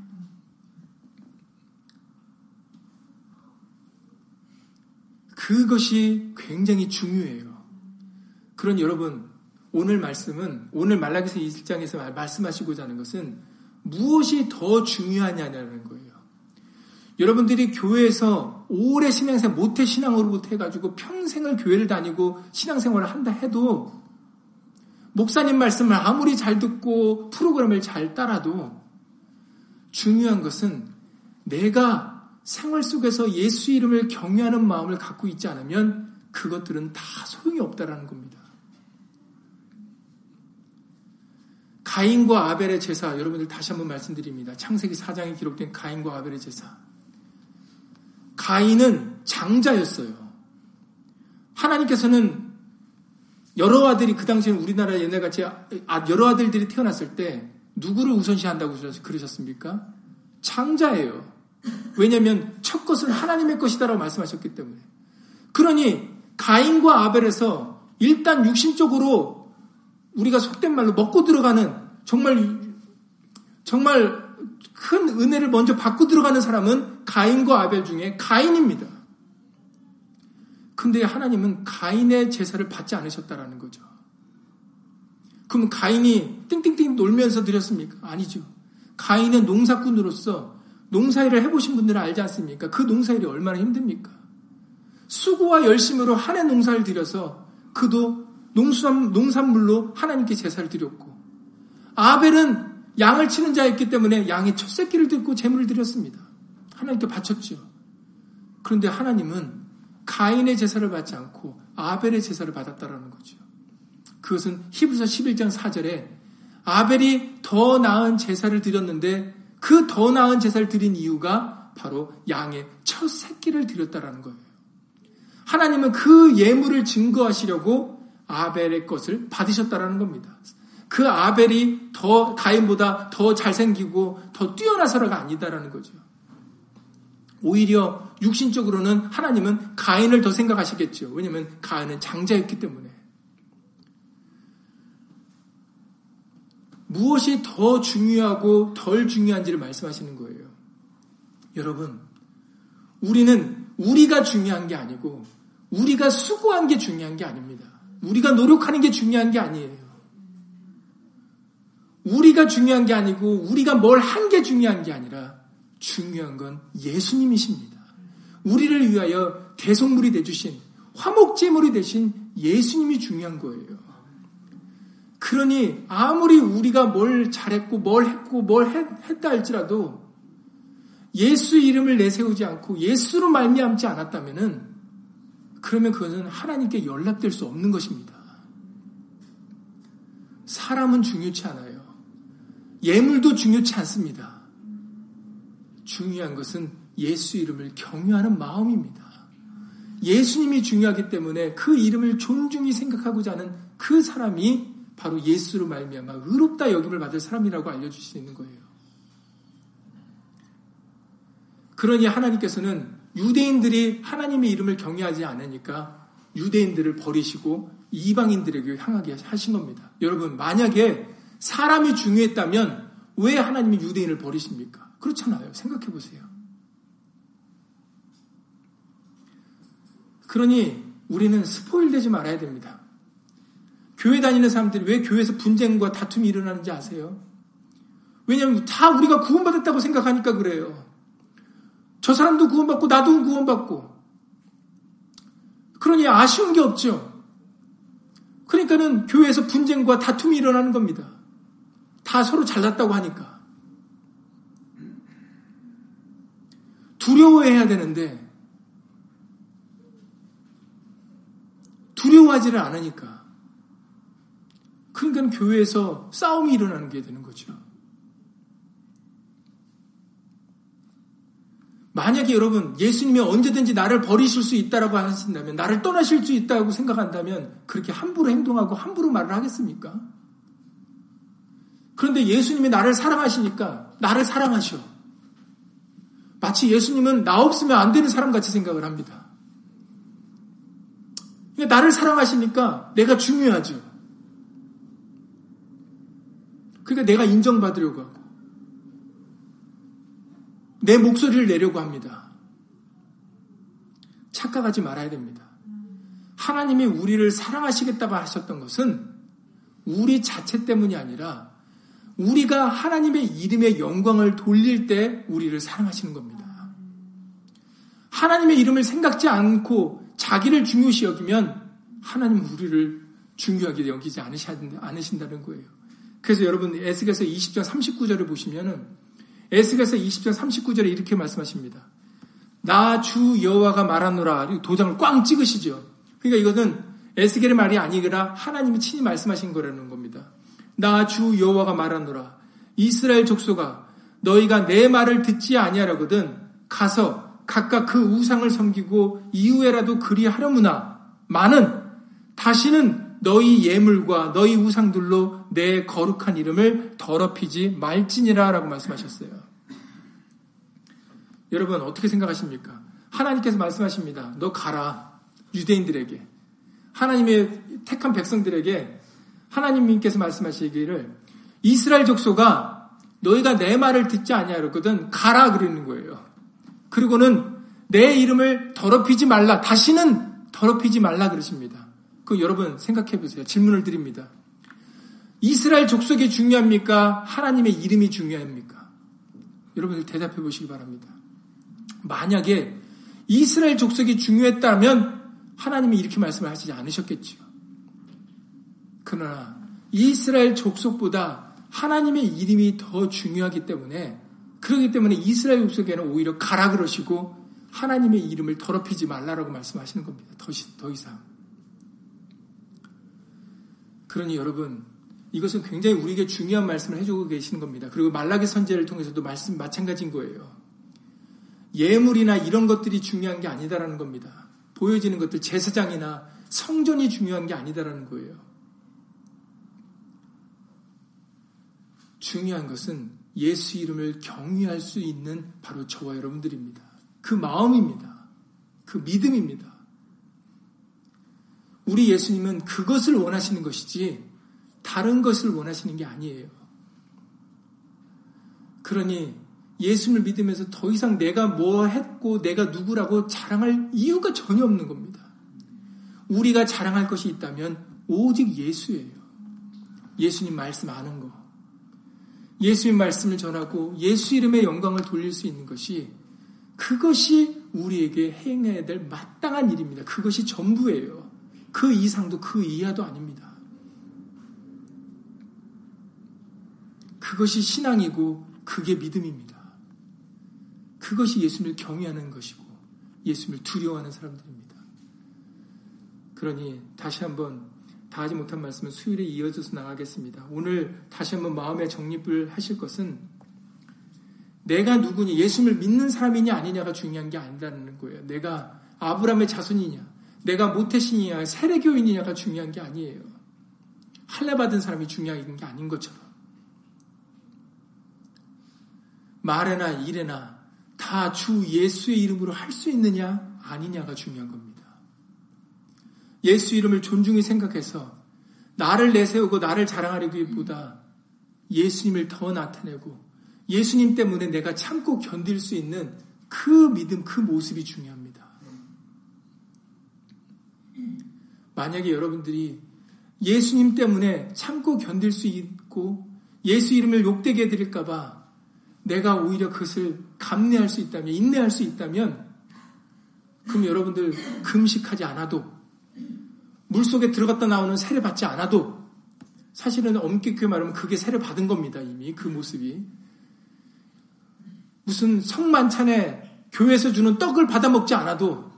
그것이 굉장히 중요해요. 그런 여러분, 오늘 말씀은, 오늘 말라기서 1장에서 말씀하시고자 하는 것은 무엇이 더 중요하냐는 거예요. 여러분들이 교회에서 오래 신앙생활, 모태 신앙으로부터 해가지고 평생을 교회를 다니고 신앙생활을 한다 해도 목사님 말씀을 아무리 잘 듣고 프로그램을 잘 따라도 중요한 것은 내가 생활 속에서 예수 이름을 경외하는 마음을 갖고 있지 않으면 그것들은 다 소용이 없다라는 겁니다. 가인과 아벨의 제사 여러분들 다시 한번 말씀드립니다. 창세기 4장에 기록된 가인과 아벨의 제사. 가인은 장자였어요. 하나님께서는 여러 아들이 그 당시에 우리나라 옛날같이 아, 여러 아들들이 태어났을 때 누구를 우선시한다고 그러셨습니까? 장자예요. 왜냐하면 첫 것은 하나님의 것이다라고 말씀하셨기 때문에. 그러니 가인과 아벨에서 일단 육신적으로 우리가 속된 말로 먹고 들어가는 정말 정말 큰 은혜를 먼저 받고 들어가는 사람은 가인과 아벨 중에 가인입니다. 근데 하나님은 가인의 제사를 받지 않으셨다라는 거죠. 그럼 가인이 띵띵띵 놀면서 드렸습니까? 아니죠. 가인은 농사꾼으로서 농사일을 해보신 분들은 알지 않습니까? 그 농사일이 얼마나 힘듭니까? 수고와 열심으로 한 해 농사를 들여서 그도 농수산, 농산물로 하나님께 제사를 드렸고 아벨은 양을 치는 자였기 때문에 양의 첫 새끼를 듣고 제물을 드렸습니다. 하나님께 바쳤죠. 그런데 하나님은 가인의 제사를 받지 않고 아벨의 제사를 받았다라는 거죠. 그것은 히브리서 11장 4절에 아벨이 더 나은 제사를 드렸는데 그 더 나은 제사를 드린 이유가 바로 양의 첫 새끼를 드렸다라는 거예요. 하나님은 그 예물을 증거하시려고 아벨의 것을 받으셨다라는 겁니다. 그 아벨이 더 가인보다 더 잘생기고 더 뛰어나서라가 아니다라는 거죠. 오히려 육신적으로는 하나님은 가인을 더 생각하시겠죠. 왜냐하면 가인은 장자였기 때문에. 무엇이 더 중요하고 덜 중요한지를 말씀하시는 거예요. 여러분, 우리는 우리가 중요한 게 아니고 우리가 수고한 게 중요한 게 아닙니다. 우리가 노력하는 게 중요한 게 아니에요. 우리가 중요한 게 아니고 우리가 뭘 한 게 중요한 게 아니라 중요한 건 예수님이십니다. 우리를 위하여 대속물이 되주신 화목제물이 되신 예수님이 중요한 거예요. 그러니 아무리 우리가 뭘 잘했고 뭘 했고 뭘 했다 할지라도 예수 이름을 내세우지 않고 예수로 말미암지 않았다면은 그러면 그것은 하나님께 연락될 수 없는 것입니다. 사람은 중요치 않아요. 예물도 중요치 않습니다. 중요한 것은 예수 이름을 경유하는 마음입니다. 예수님이 중요하기 때문에 그 이름을 존중히 생각하고자 하는 그 사람이 바로 예수로 말미암아 의롭다 여김을 받을 사람이라고 알려주시는 거예요. 그러니 하나님께서는 유대인들이 하나님의 이름을 경외하지 않으니까 유대인들을 버리시고 이방인들에게 향하게 하신 겁니다. 여러분, 만약에 사람이 중요했다면 왜 하나님이 유대인을 버리십니까? 그렇잖아요. 생각해 보세요. 그러니 우리는 스포일 되지 말아야 됩니다. 교회 다니는 사람들이 왜 교회에서 분쟁과 다툼이 일어나는지 아세요? 왜냐하면 다 우리가 구원받았다고 생각하니까 그래요. 저 사람도 구원받고 나도 구원받고. 그러니 아쉬운 게 없죠. 그러니까는 교회에서 분쟁과 다툼이 일어나는 겁니다. 다 서로 잘났다고 하니까. 두려워해야 되는데 두려워하지를 않으니까. 그러니까 교회에서 싸움이 일어나는 게 되는 거죠. 만약에 여러분 예수님이 언제든지 나를 버리실 수 있다라고 하신다면 나를 떠나실 수 있다고 생각한다면 그렇게 함부로 행동하고 함부로 말을 하겠습니까? 그런데 예수님이 나를 사랑하시니까 나를 사랑하셔. 마치 예수님은 나 없으면 안 되는 사람 같이 생각을 합니다. 그러니까 나를 사랑하시니까 내가 중요하죠. 그러니까 내가 인정받으려고 하고 내 목소리를 내려고 합니다. 착각하지 말아야 됩니다. 하나님이 우리를 사랑하시겠다고 하셨던 것은 우리 자체 때문이 아니라 우리가 하나님의 이름의 영광을 돌릴 때 우리를 사랑하시는 겁니다. 하나님의 이름을 생각지 않고 자기를 중요시 여기면 하나님은 우리를 중요하게 여기지 않으신다는 거예요. 그래서 여러분 에스겔서 20장 39절을 보시면은 에스겔서 20장 39절에 이렇게 말씀하십니다. 나 주 여호와가 말하노라 도장을 꽝 찍으시죠. 그러니까 이것은 에스겔의 말이 아니라 하나님이 친히 말씀하신 거라는 겁니다. 나 주 여호와가 말하노라 이스라엘 족속아 너희가 내 말을 듣지 아니하라거든 가서 각각 그 우상을 섬기고 이후에라도 그리하려무나 많은 다시는 너희 예물과 너희 우상들로 내 거룩한 이름을 더럽히지 말지니라 라고 말씀하셨어요. 여러분 어떻게 생각하십니까? 하나님께서 말씀하십니다. 너 가라. 유대인들에게. 하나님의 택한 백성들에게 하나님께서 말씀하시기를 이스라엘 족소가 너희가 내 말을 듣지 아니하거든 가라 그러는 거예요. 그리고는 내 이름을 더럽히지 말라. 다시는 더럽히지 말라 그러십니다. 그 여러분 생각해 보세요. 질문을 드립니다. 이스라엘 족속이 중요합니까? 하나님의 이름이 중요합니까? 여러분들 대답해 보시기 바랍니다. 만약에 이스라엘 족속이 중요했다면 하나님이 이렇게 말씀을 하시지 않으셨겠지요. 그러나 이스라엘 족속보다 하나님의 이름이 더 중요하기 때문에 그렇기 때문에 이스라엘 족속에는 오히려 가라 그러시고 하나님의 이름을 더럽히지 말라라고 말씀하시는 겁니다. 더, 더 이상. 그러니 여러분 이것은 굉장히 우리에게 중요한 말씀을 해주고 계시는 겁니다. 그리고 말라기 선제를 통해서도 말씀 마찬가지인 거예요. 예물이나 이런 것들이 중요한 게 아니다라는 겁니다. 보여지는 것들 제사장이나 성전이 중요한 게 아니다라는 거예요. 중요한 것은 예수 이름을 경외할 수 있는 바로 저와 여러분들입니다. 그 마음입니다. 그 믿음입니다. 우리 예수님은 그것을 원하시는 것이지 다른 것을 원하시는 게 아니에요. 그러니 예수를 믿으면서 더 이상 내가 뭐 했고 내가 누구라고 자랑할 이유가 전혀 없는 겁니다. 우리가 자랑할 것이 있다면 오직 예수예요. 예수님 말씀 아는 거. 예수님 말씀을 전하고 예수 이름의 영광을 돌릴 수 있는 것이 그것이 우리에게 행해야 될 마땅한 일입니다. 그것이 전부예요. 그 이상도 그 이하도 아닙니다. 그것이 신앙이고 그게 믿음입니다. 그것이 예수님을 경외하는 것이고 예수님을 두려워하는 사람들입니다. 그러니 다시 한번 다 하지 못한 말씀은 수요일에 이어져서 나가겠습니다. 오늘 다시 한번 마음의 정립을 하실 것은 내가 누구니 예수님을 믿는 사람이냐 아니냐가 중요한 게 아니라는 거예요. 내가 아브라함의 자손이냐, 내가 모태신이냐, 세례교인이냐가 중요한 게 아니에요. 할례 받은 사람이 중요한 게 아닌 것처럼. 말에나 일에나 다 주 예수의 이름으로 할 수 있느냐 아니냐가 중요한 겁니다. 예수 이름을 존중히 생각해서 나를 내세우고 나를 자랑하기보다 예수님을 더 나타내고 예수님 때문에 내가 참고 견딜 수 있는 그 믿음, 그 모습이 중요합니다. 만약에 여러분들이 예수님 때문에 참고 견딜 수 있고 예수 이름을 욕되게 해드릴까봐 내가 오히려 그것을 감내할 수 있다면, 인내할 수 있다면, 그럼 여러분들 금식하지 않아도, 물 속에 들어갔다 나오는 세례 받지 않아도, 사실은 엄격히 말하면 그게 세례 받은 겁니다, 이미 그 모습이. 무슨 성만찬에 교회에서 주는 떡을 받아 먹지 않아도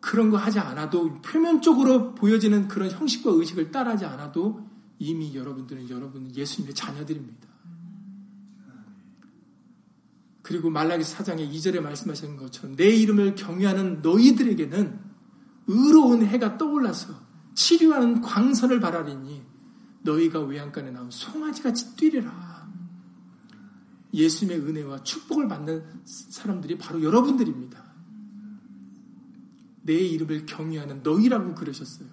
그런 거 하지 않아도 표면적으로 보여지는 그런 형식과 의식을 따라하지 않아도 이미 여러분들은 여러분 예수님의 자녀들입니다. 그리고 말라기 사장의 2절에 말씀하신 것처럼 내 이름을 경외하는 너희들에게는 의로운 해가 떠올라서 치료하는 광선을 바라리니 너희가 외양간에 나온 송아지같이 뛰리라. 예수님의 은혜와 축복을 받는 사람들이 바로 여러분들입니다. 내 이름을 경외하는 너희라고 그러셨어요.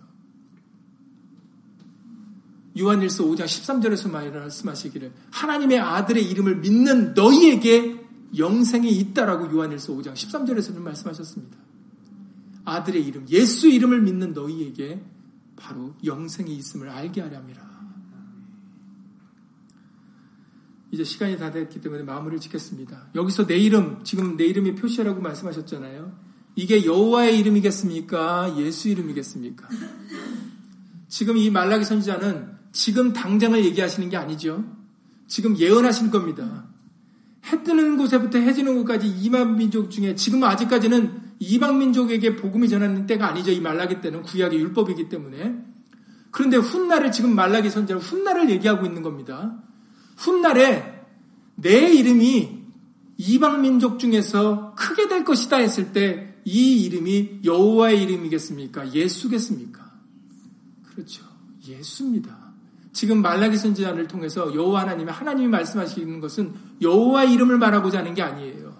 요한일서 5장 13절에서 말씀하시기를 하나님의 아들의 이름을 믿는 너희에게 영생이 있다라고 요한일서 5장 13절에서는 말씀하셨습니다. 아들의 이름, 예수 이름을 믿는 너희에게 바로 영생이 있음을 알게 함이라. 이제 시간이 다 됐기 때문에 마무리를 짓겠습니다. 여기서 내 이름, 지금 내 이름이 표시하라고 말씀하셨잖아요. 이게 여호와의 이름이겠습니까? 예수 이름이겠습니까? 지금 이 말라기 선지자는 지금 당장을 얘기하시는 게 아니죠. 지금 예언하신 겁니다. 해 뜨는 곳에부터 해 지는 곳까지 이방 민족 중에 지금 아직까지는 이방 민족에게 복음이 전하는 때가 아니죠. 이 말라기 때는 구약의 율법이기 때문에. 그런데 훗날에 지금 말라기 선지자는 훗날을 얘기하고 있는 겁니다. 훗날에 내 이름이 이방 민족 중에서 크게 될 것이다 했을 때 이 이름이 여호와의 이름이겠습니까? 예수겠습니까? 그렇죠. 예수입니다. 지금 말라기 선지자를 통해서 여호와 하나님의 하나님이 말씀하시는 것은 여호와의 이름을 말하고자 하는 게 아니에요.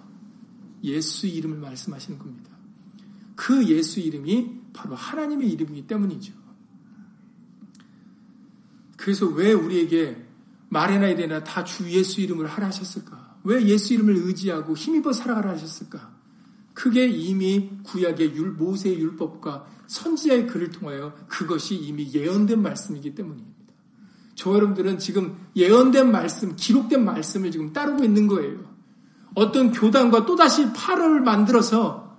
예수 이름을 말씀하시는 겁니다. 그 예수 이름이 바로 하나님의 이름이기 때문이죠. 그래서 왜 우리에게 말이나 이래나 다 주 예수 이름을 하라 하셨을까? 왜 예수 이름을 의지하고 힘입어 살아가라 하셨을까? 그게 이미 구약의 율, 모세의 율법과 선지자의 글을 통하여 그것이 이미 예언된 말씀이기 때문입니다. 저 여러분들은 지금 예언된 말씀, 기록된 말씀을 지금 따르고 있는 거예요. 어떤 교단과 또다시 파를 만들어서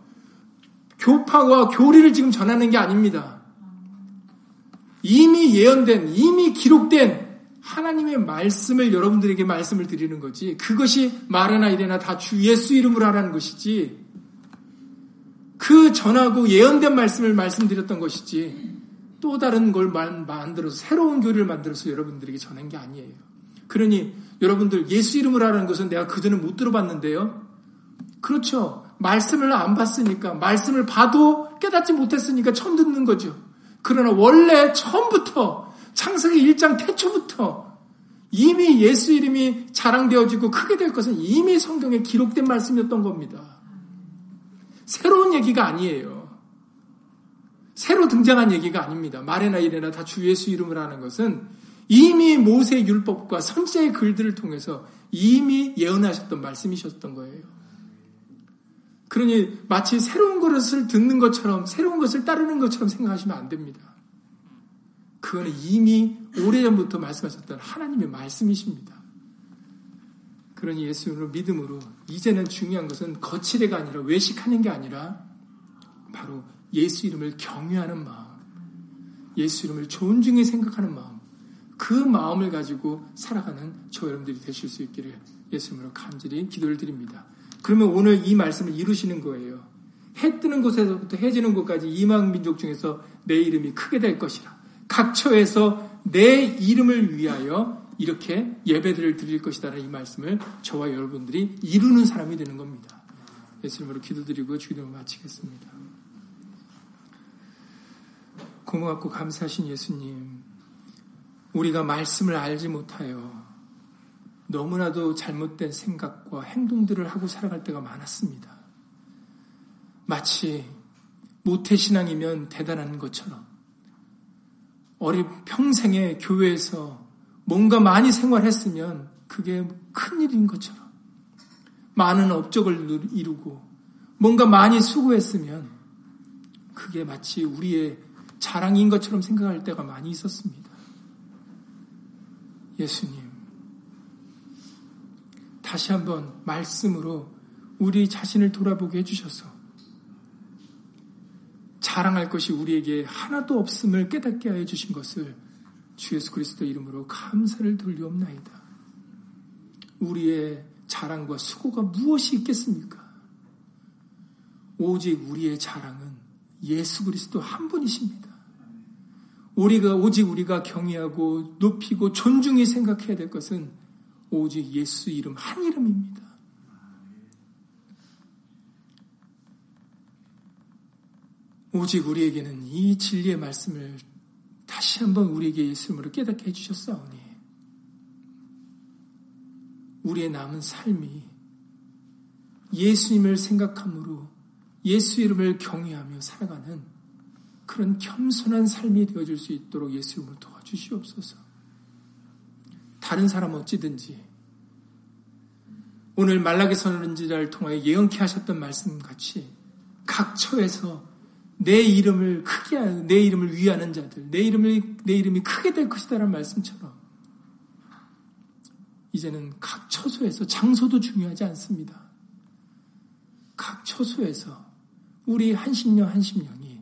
교파와 교리를 지금 전하는 게 아닙니다. 이미 예언된, 이미 기록된 하나님의 말씀을 여러분들에게 말씀을 드리는 거지. 그것이 말하나 이래나 다 주 예수 이름으로 하라는 것이지. 그 전하고 예언된 말씀을 말씀드렸던 것이지. 또 다른 걸 만들어서 새로운 교리를 만들어서 여러분들에게 전한 게 아니에요. 그러니 여러분들 예수 이름으로 하라는 것은 내가 그전에 못 들어봤는데요. 그렇죠. 말씀을 안 봤으니까 말씀을 봐도 깨닫지 못했으니까 처음 듣는 거죠. 그러나 원래 처음부터 창세기 1장 태초부터 이미 예수 이름이 자랑되어지고 크게 될 것은 이미 성경에 기록된 말씀이었던 겁니다. 새로운 얘기가 아니에요. 새로 등장한 얘기가 아닙니다. 말이나 이래나 다 주 예수 이름을 하는 것은 이미 모세 율법과 선지의 글들을 통해서 이미 예언하셨던 말씀이셨던 거예요. 그러니 마치 새로운 것을 듣는 것처럼 새로운 것을 따르는 것처럼 생각하시면 안 됩니다. 그거는 이미 오래전부터 말씀하셨던 하나님의 말씀이십니다. 그러니 예수님으로 믿음으로 이제는 중요한 것은 거칠애가 아니라 외식하는 게 아니라 바로 예수 이름을 경외하는 마음, 예수 이름을 존중히 생각하는 마음, 그 마음을 가지고 살아가는 저 여러분들이 되실 수 있기를 예수님으로 간절히 기도를 드립니다. 그러면 오늘 이 말씀을 이루시는 거예요. 해 뜨는 곳에서부터 해 지는 곳까지 이방 민족 중에서 내 이름이 크게 될 것이라. 각 처에서 내 이름을 위하여 이렇게 예배들을 드릴 것이다라는 이 말씀을 저와 여러분들이 이루는 사람이 되는 겁니다. 예수님으로 기도드리고 주기도를 마치겠습니다. 고맙고 감사하신 예수님, 우리가 말씀을 알지 못하여 너무나도 잘못된 생각과 행동들을 하고 살아갈 때가 많았습니다. 마치 모태신앙이면 대단한 것처럼 어린 평생에 교회에서 뭔가 많이 생활했으면 그게 큰일인 것처럼 많은 업적을 이루고 뭔가 많이 수고했으면 그게 마치 우리의 자랑인 것처럼 생각할 때가 많이 있었습니다. 예수님, 다시 한번 말씀으로 우리 자신을 돌아보게 해주셔서 자랑할 것이 우리에게 하나도 없음을 깨닫게 하여 주신 것을 주 예수 그리스도 이름으로 감사를 돌리옵나이다. 우리의 자랑과 수고가 무엇이 있겠습니까? 오직 우리의 자랑은 예수 그리스도 한 분이십니다. 우리가 오직 우리가 경외하고 높이고 존중히 생각해야 될 것은 오직 예수 이름 한 이름입니다. 오직 우리에게는 이 진리의 말씀을 다시 한번 우리에게 예수님으로 깨닫게 해주셨사오니 우리의 남은 삶이 예수님을 생각함으로 예수 이름을 경외하며 살아가는 그런 겸손한 삶이 되어질 수 있도록 예수 이름을 도와주시옵소서. 다른 사람 어찌든지 오늘 말라기 선언지를 통하여 예언케 하셨던 말씀 같이 각 처에서 내 이름을 크게 내 이름을 위하는 자들, 내 이름을 내 이름이 크게 될 것이다라는 말씀처럼 이제는 각 처소에서 장소도 중요하지 않습니다. 각 처소에서 우리 한심령 한심령이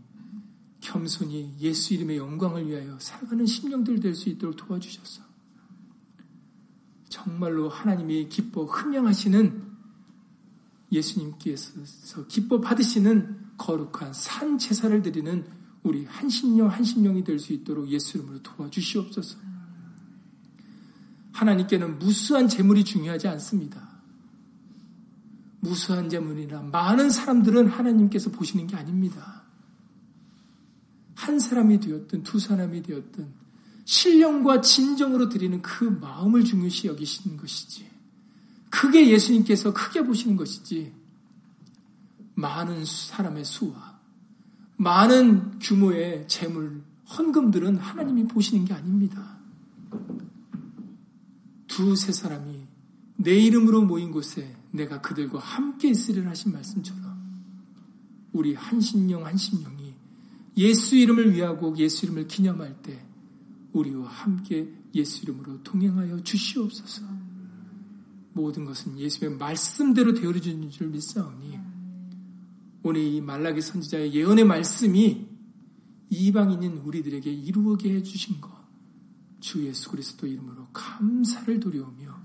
겸손히 예수 이름의 영광을 위하여 살아가는 심령들 될 수 있도록 도와주셔서 정말로 하나님이 기뻐 흠양하시는 예수님께서 기뻐 받으시는 거룩한 산 제사를 드리는 우리 한심령 한심령이 될 수 있도록 예수 이름으로 도와주시옵소서. 하나님께는 무수한 재물이 중요하지 않습니다. 무수한 재물이나 많은 사람들은 하나님께서 보시는 게 아닙니다. 한 사람이 되었든 두 사람이 되었든 신령과 진정으로 드리는 그 마음을 중요시 여기시는 것이지. 크게 예수님께서 크게 보시는 것이지. 많은 사람의 수와 많은 규모의 재물, 헌금들은 하나님이 보시는 게 아닙니다. 두세 사람이 내 이름으로 모인 곳에 내가 그들과 함께 있으리라 하신 말씀처럼 우리 한신령 한신령이 예수 이름을 위하고 예수 이름을 기념할 때 우리와 함께 예수 이름으로 동행하여 주시옵소서. 모든 것은 예수의 말씀대로 되어주는 줄 믿사오니 오늘 이 말라기 선지자의 예언의 말씀이 이방인인 우리들에게 이루어게 해주신 것, 주 예수 그리스도 이름으로 감사를 드려오며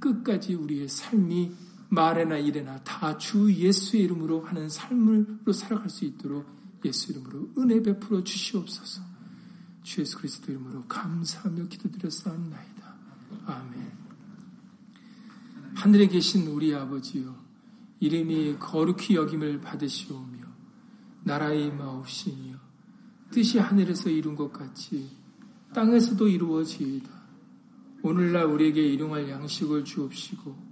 끝까지 우리의 삶이 말에나 일에나 다 주 예수의 이름으로 하는 삶으로 살아갈 수 있도록 예수 이름으로 은혜 베풀어 주시옵소서. 주 예수 그리스도 이름으로 감사하며 기도드렸사옵나이다. 아멘. 하늘에 계신 우리 아버지요 이름이 거룩히 여김을 받으시오며 나라의 마옵시니요 뜻이 하늘에서 이룬 것 같이 땅에서도 이루어지이다. 오늘날 우리에게 일용할 양식을 주옵시고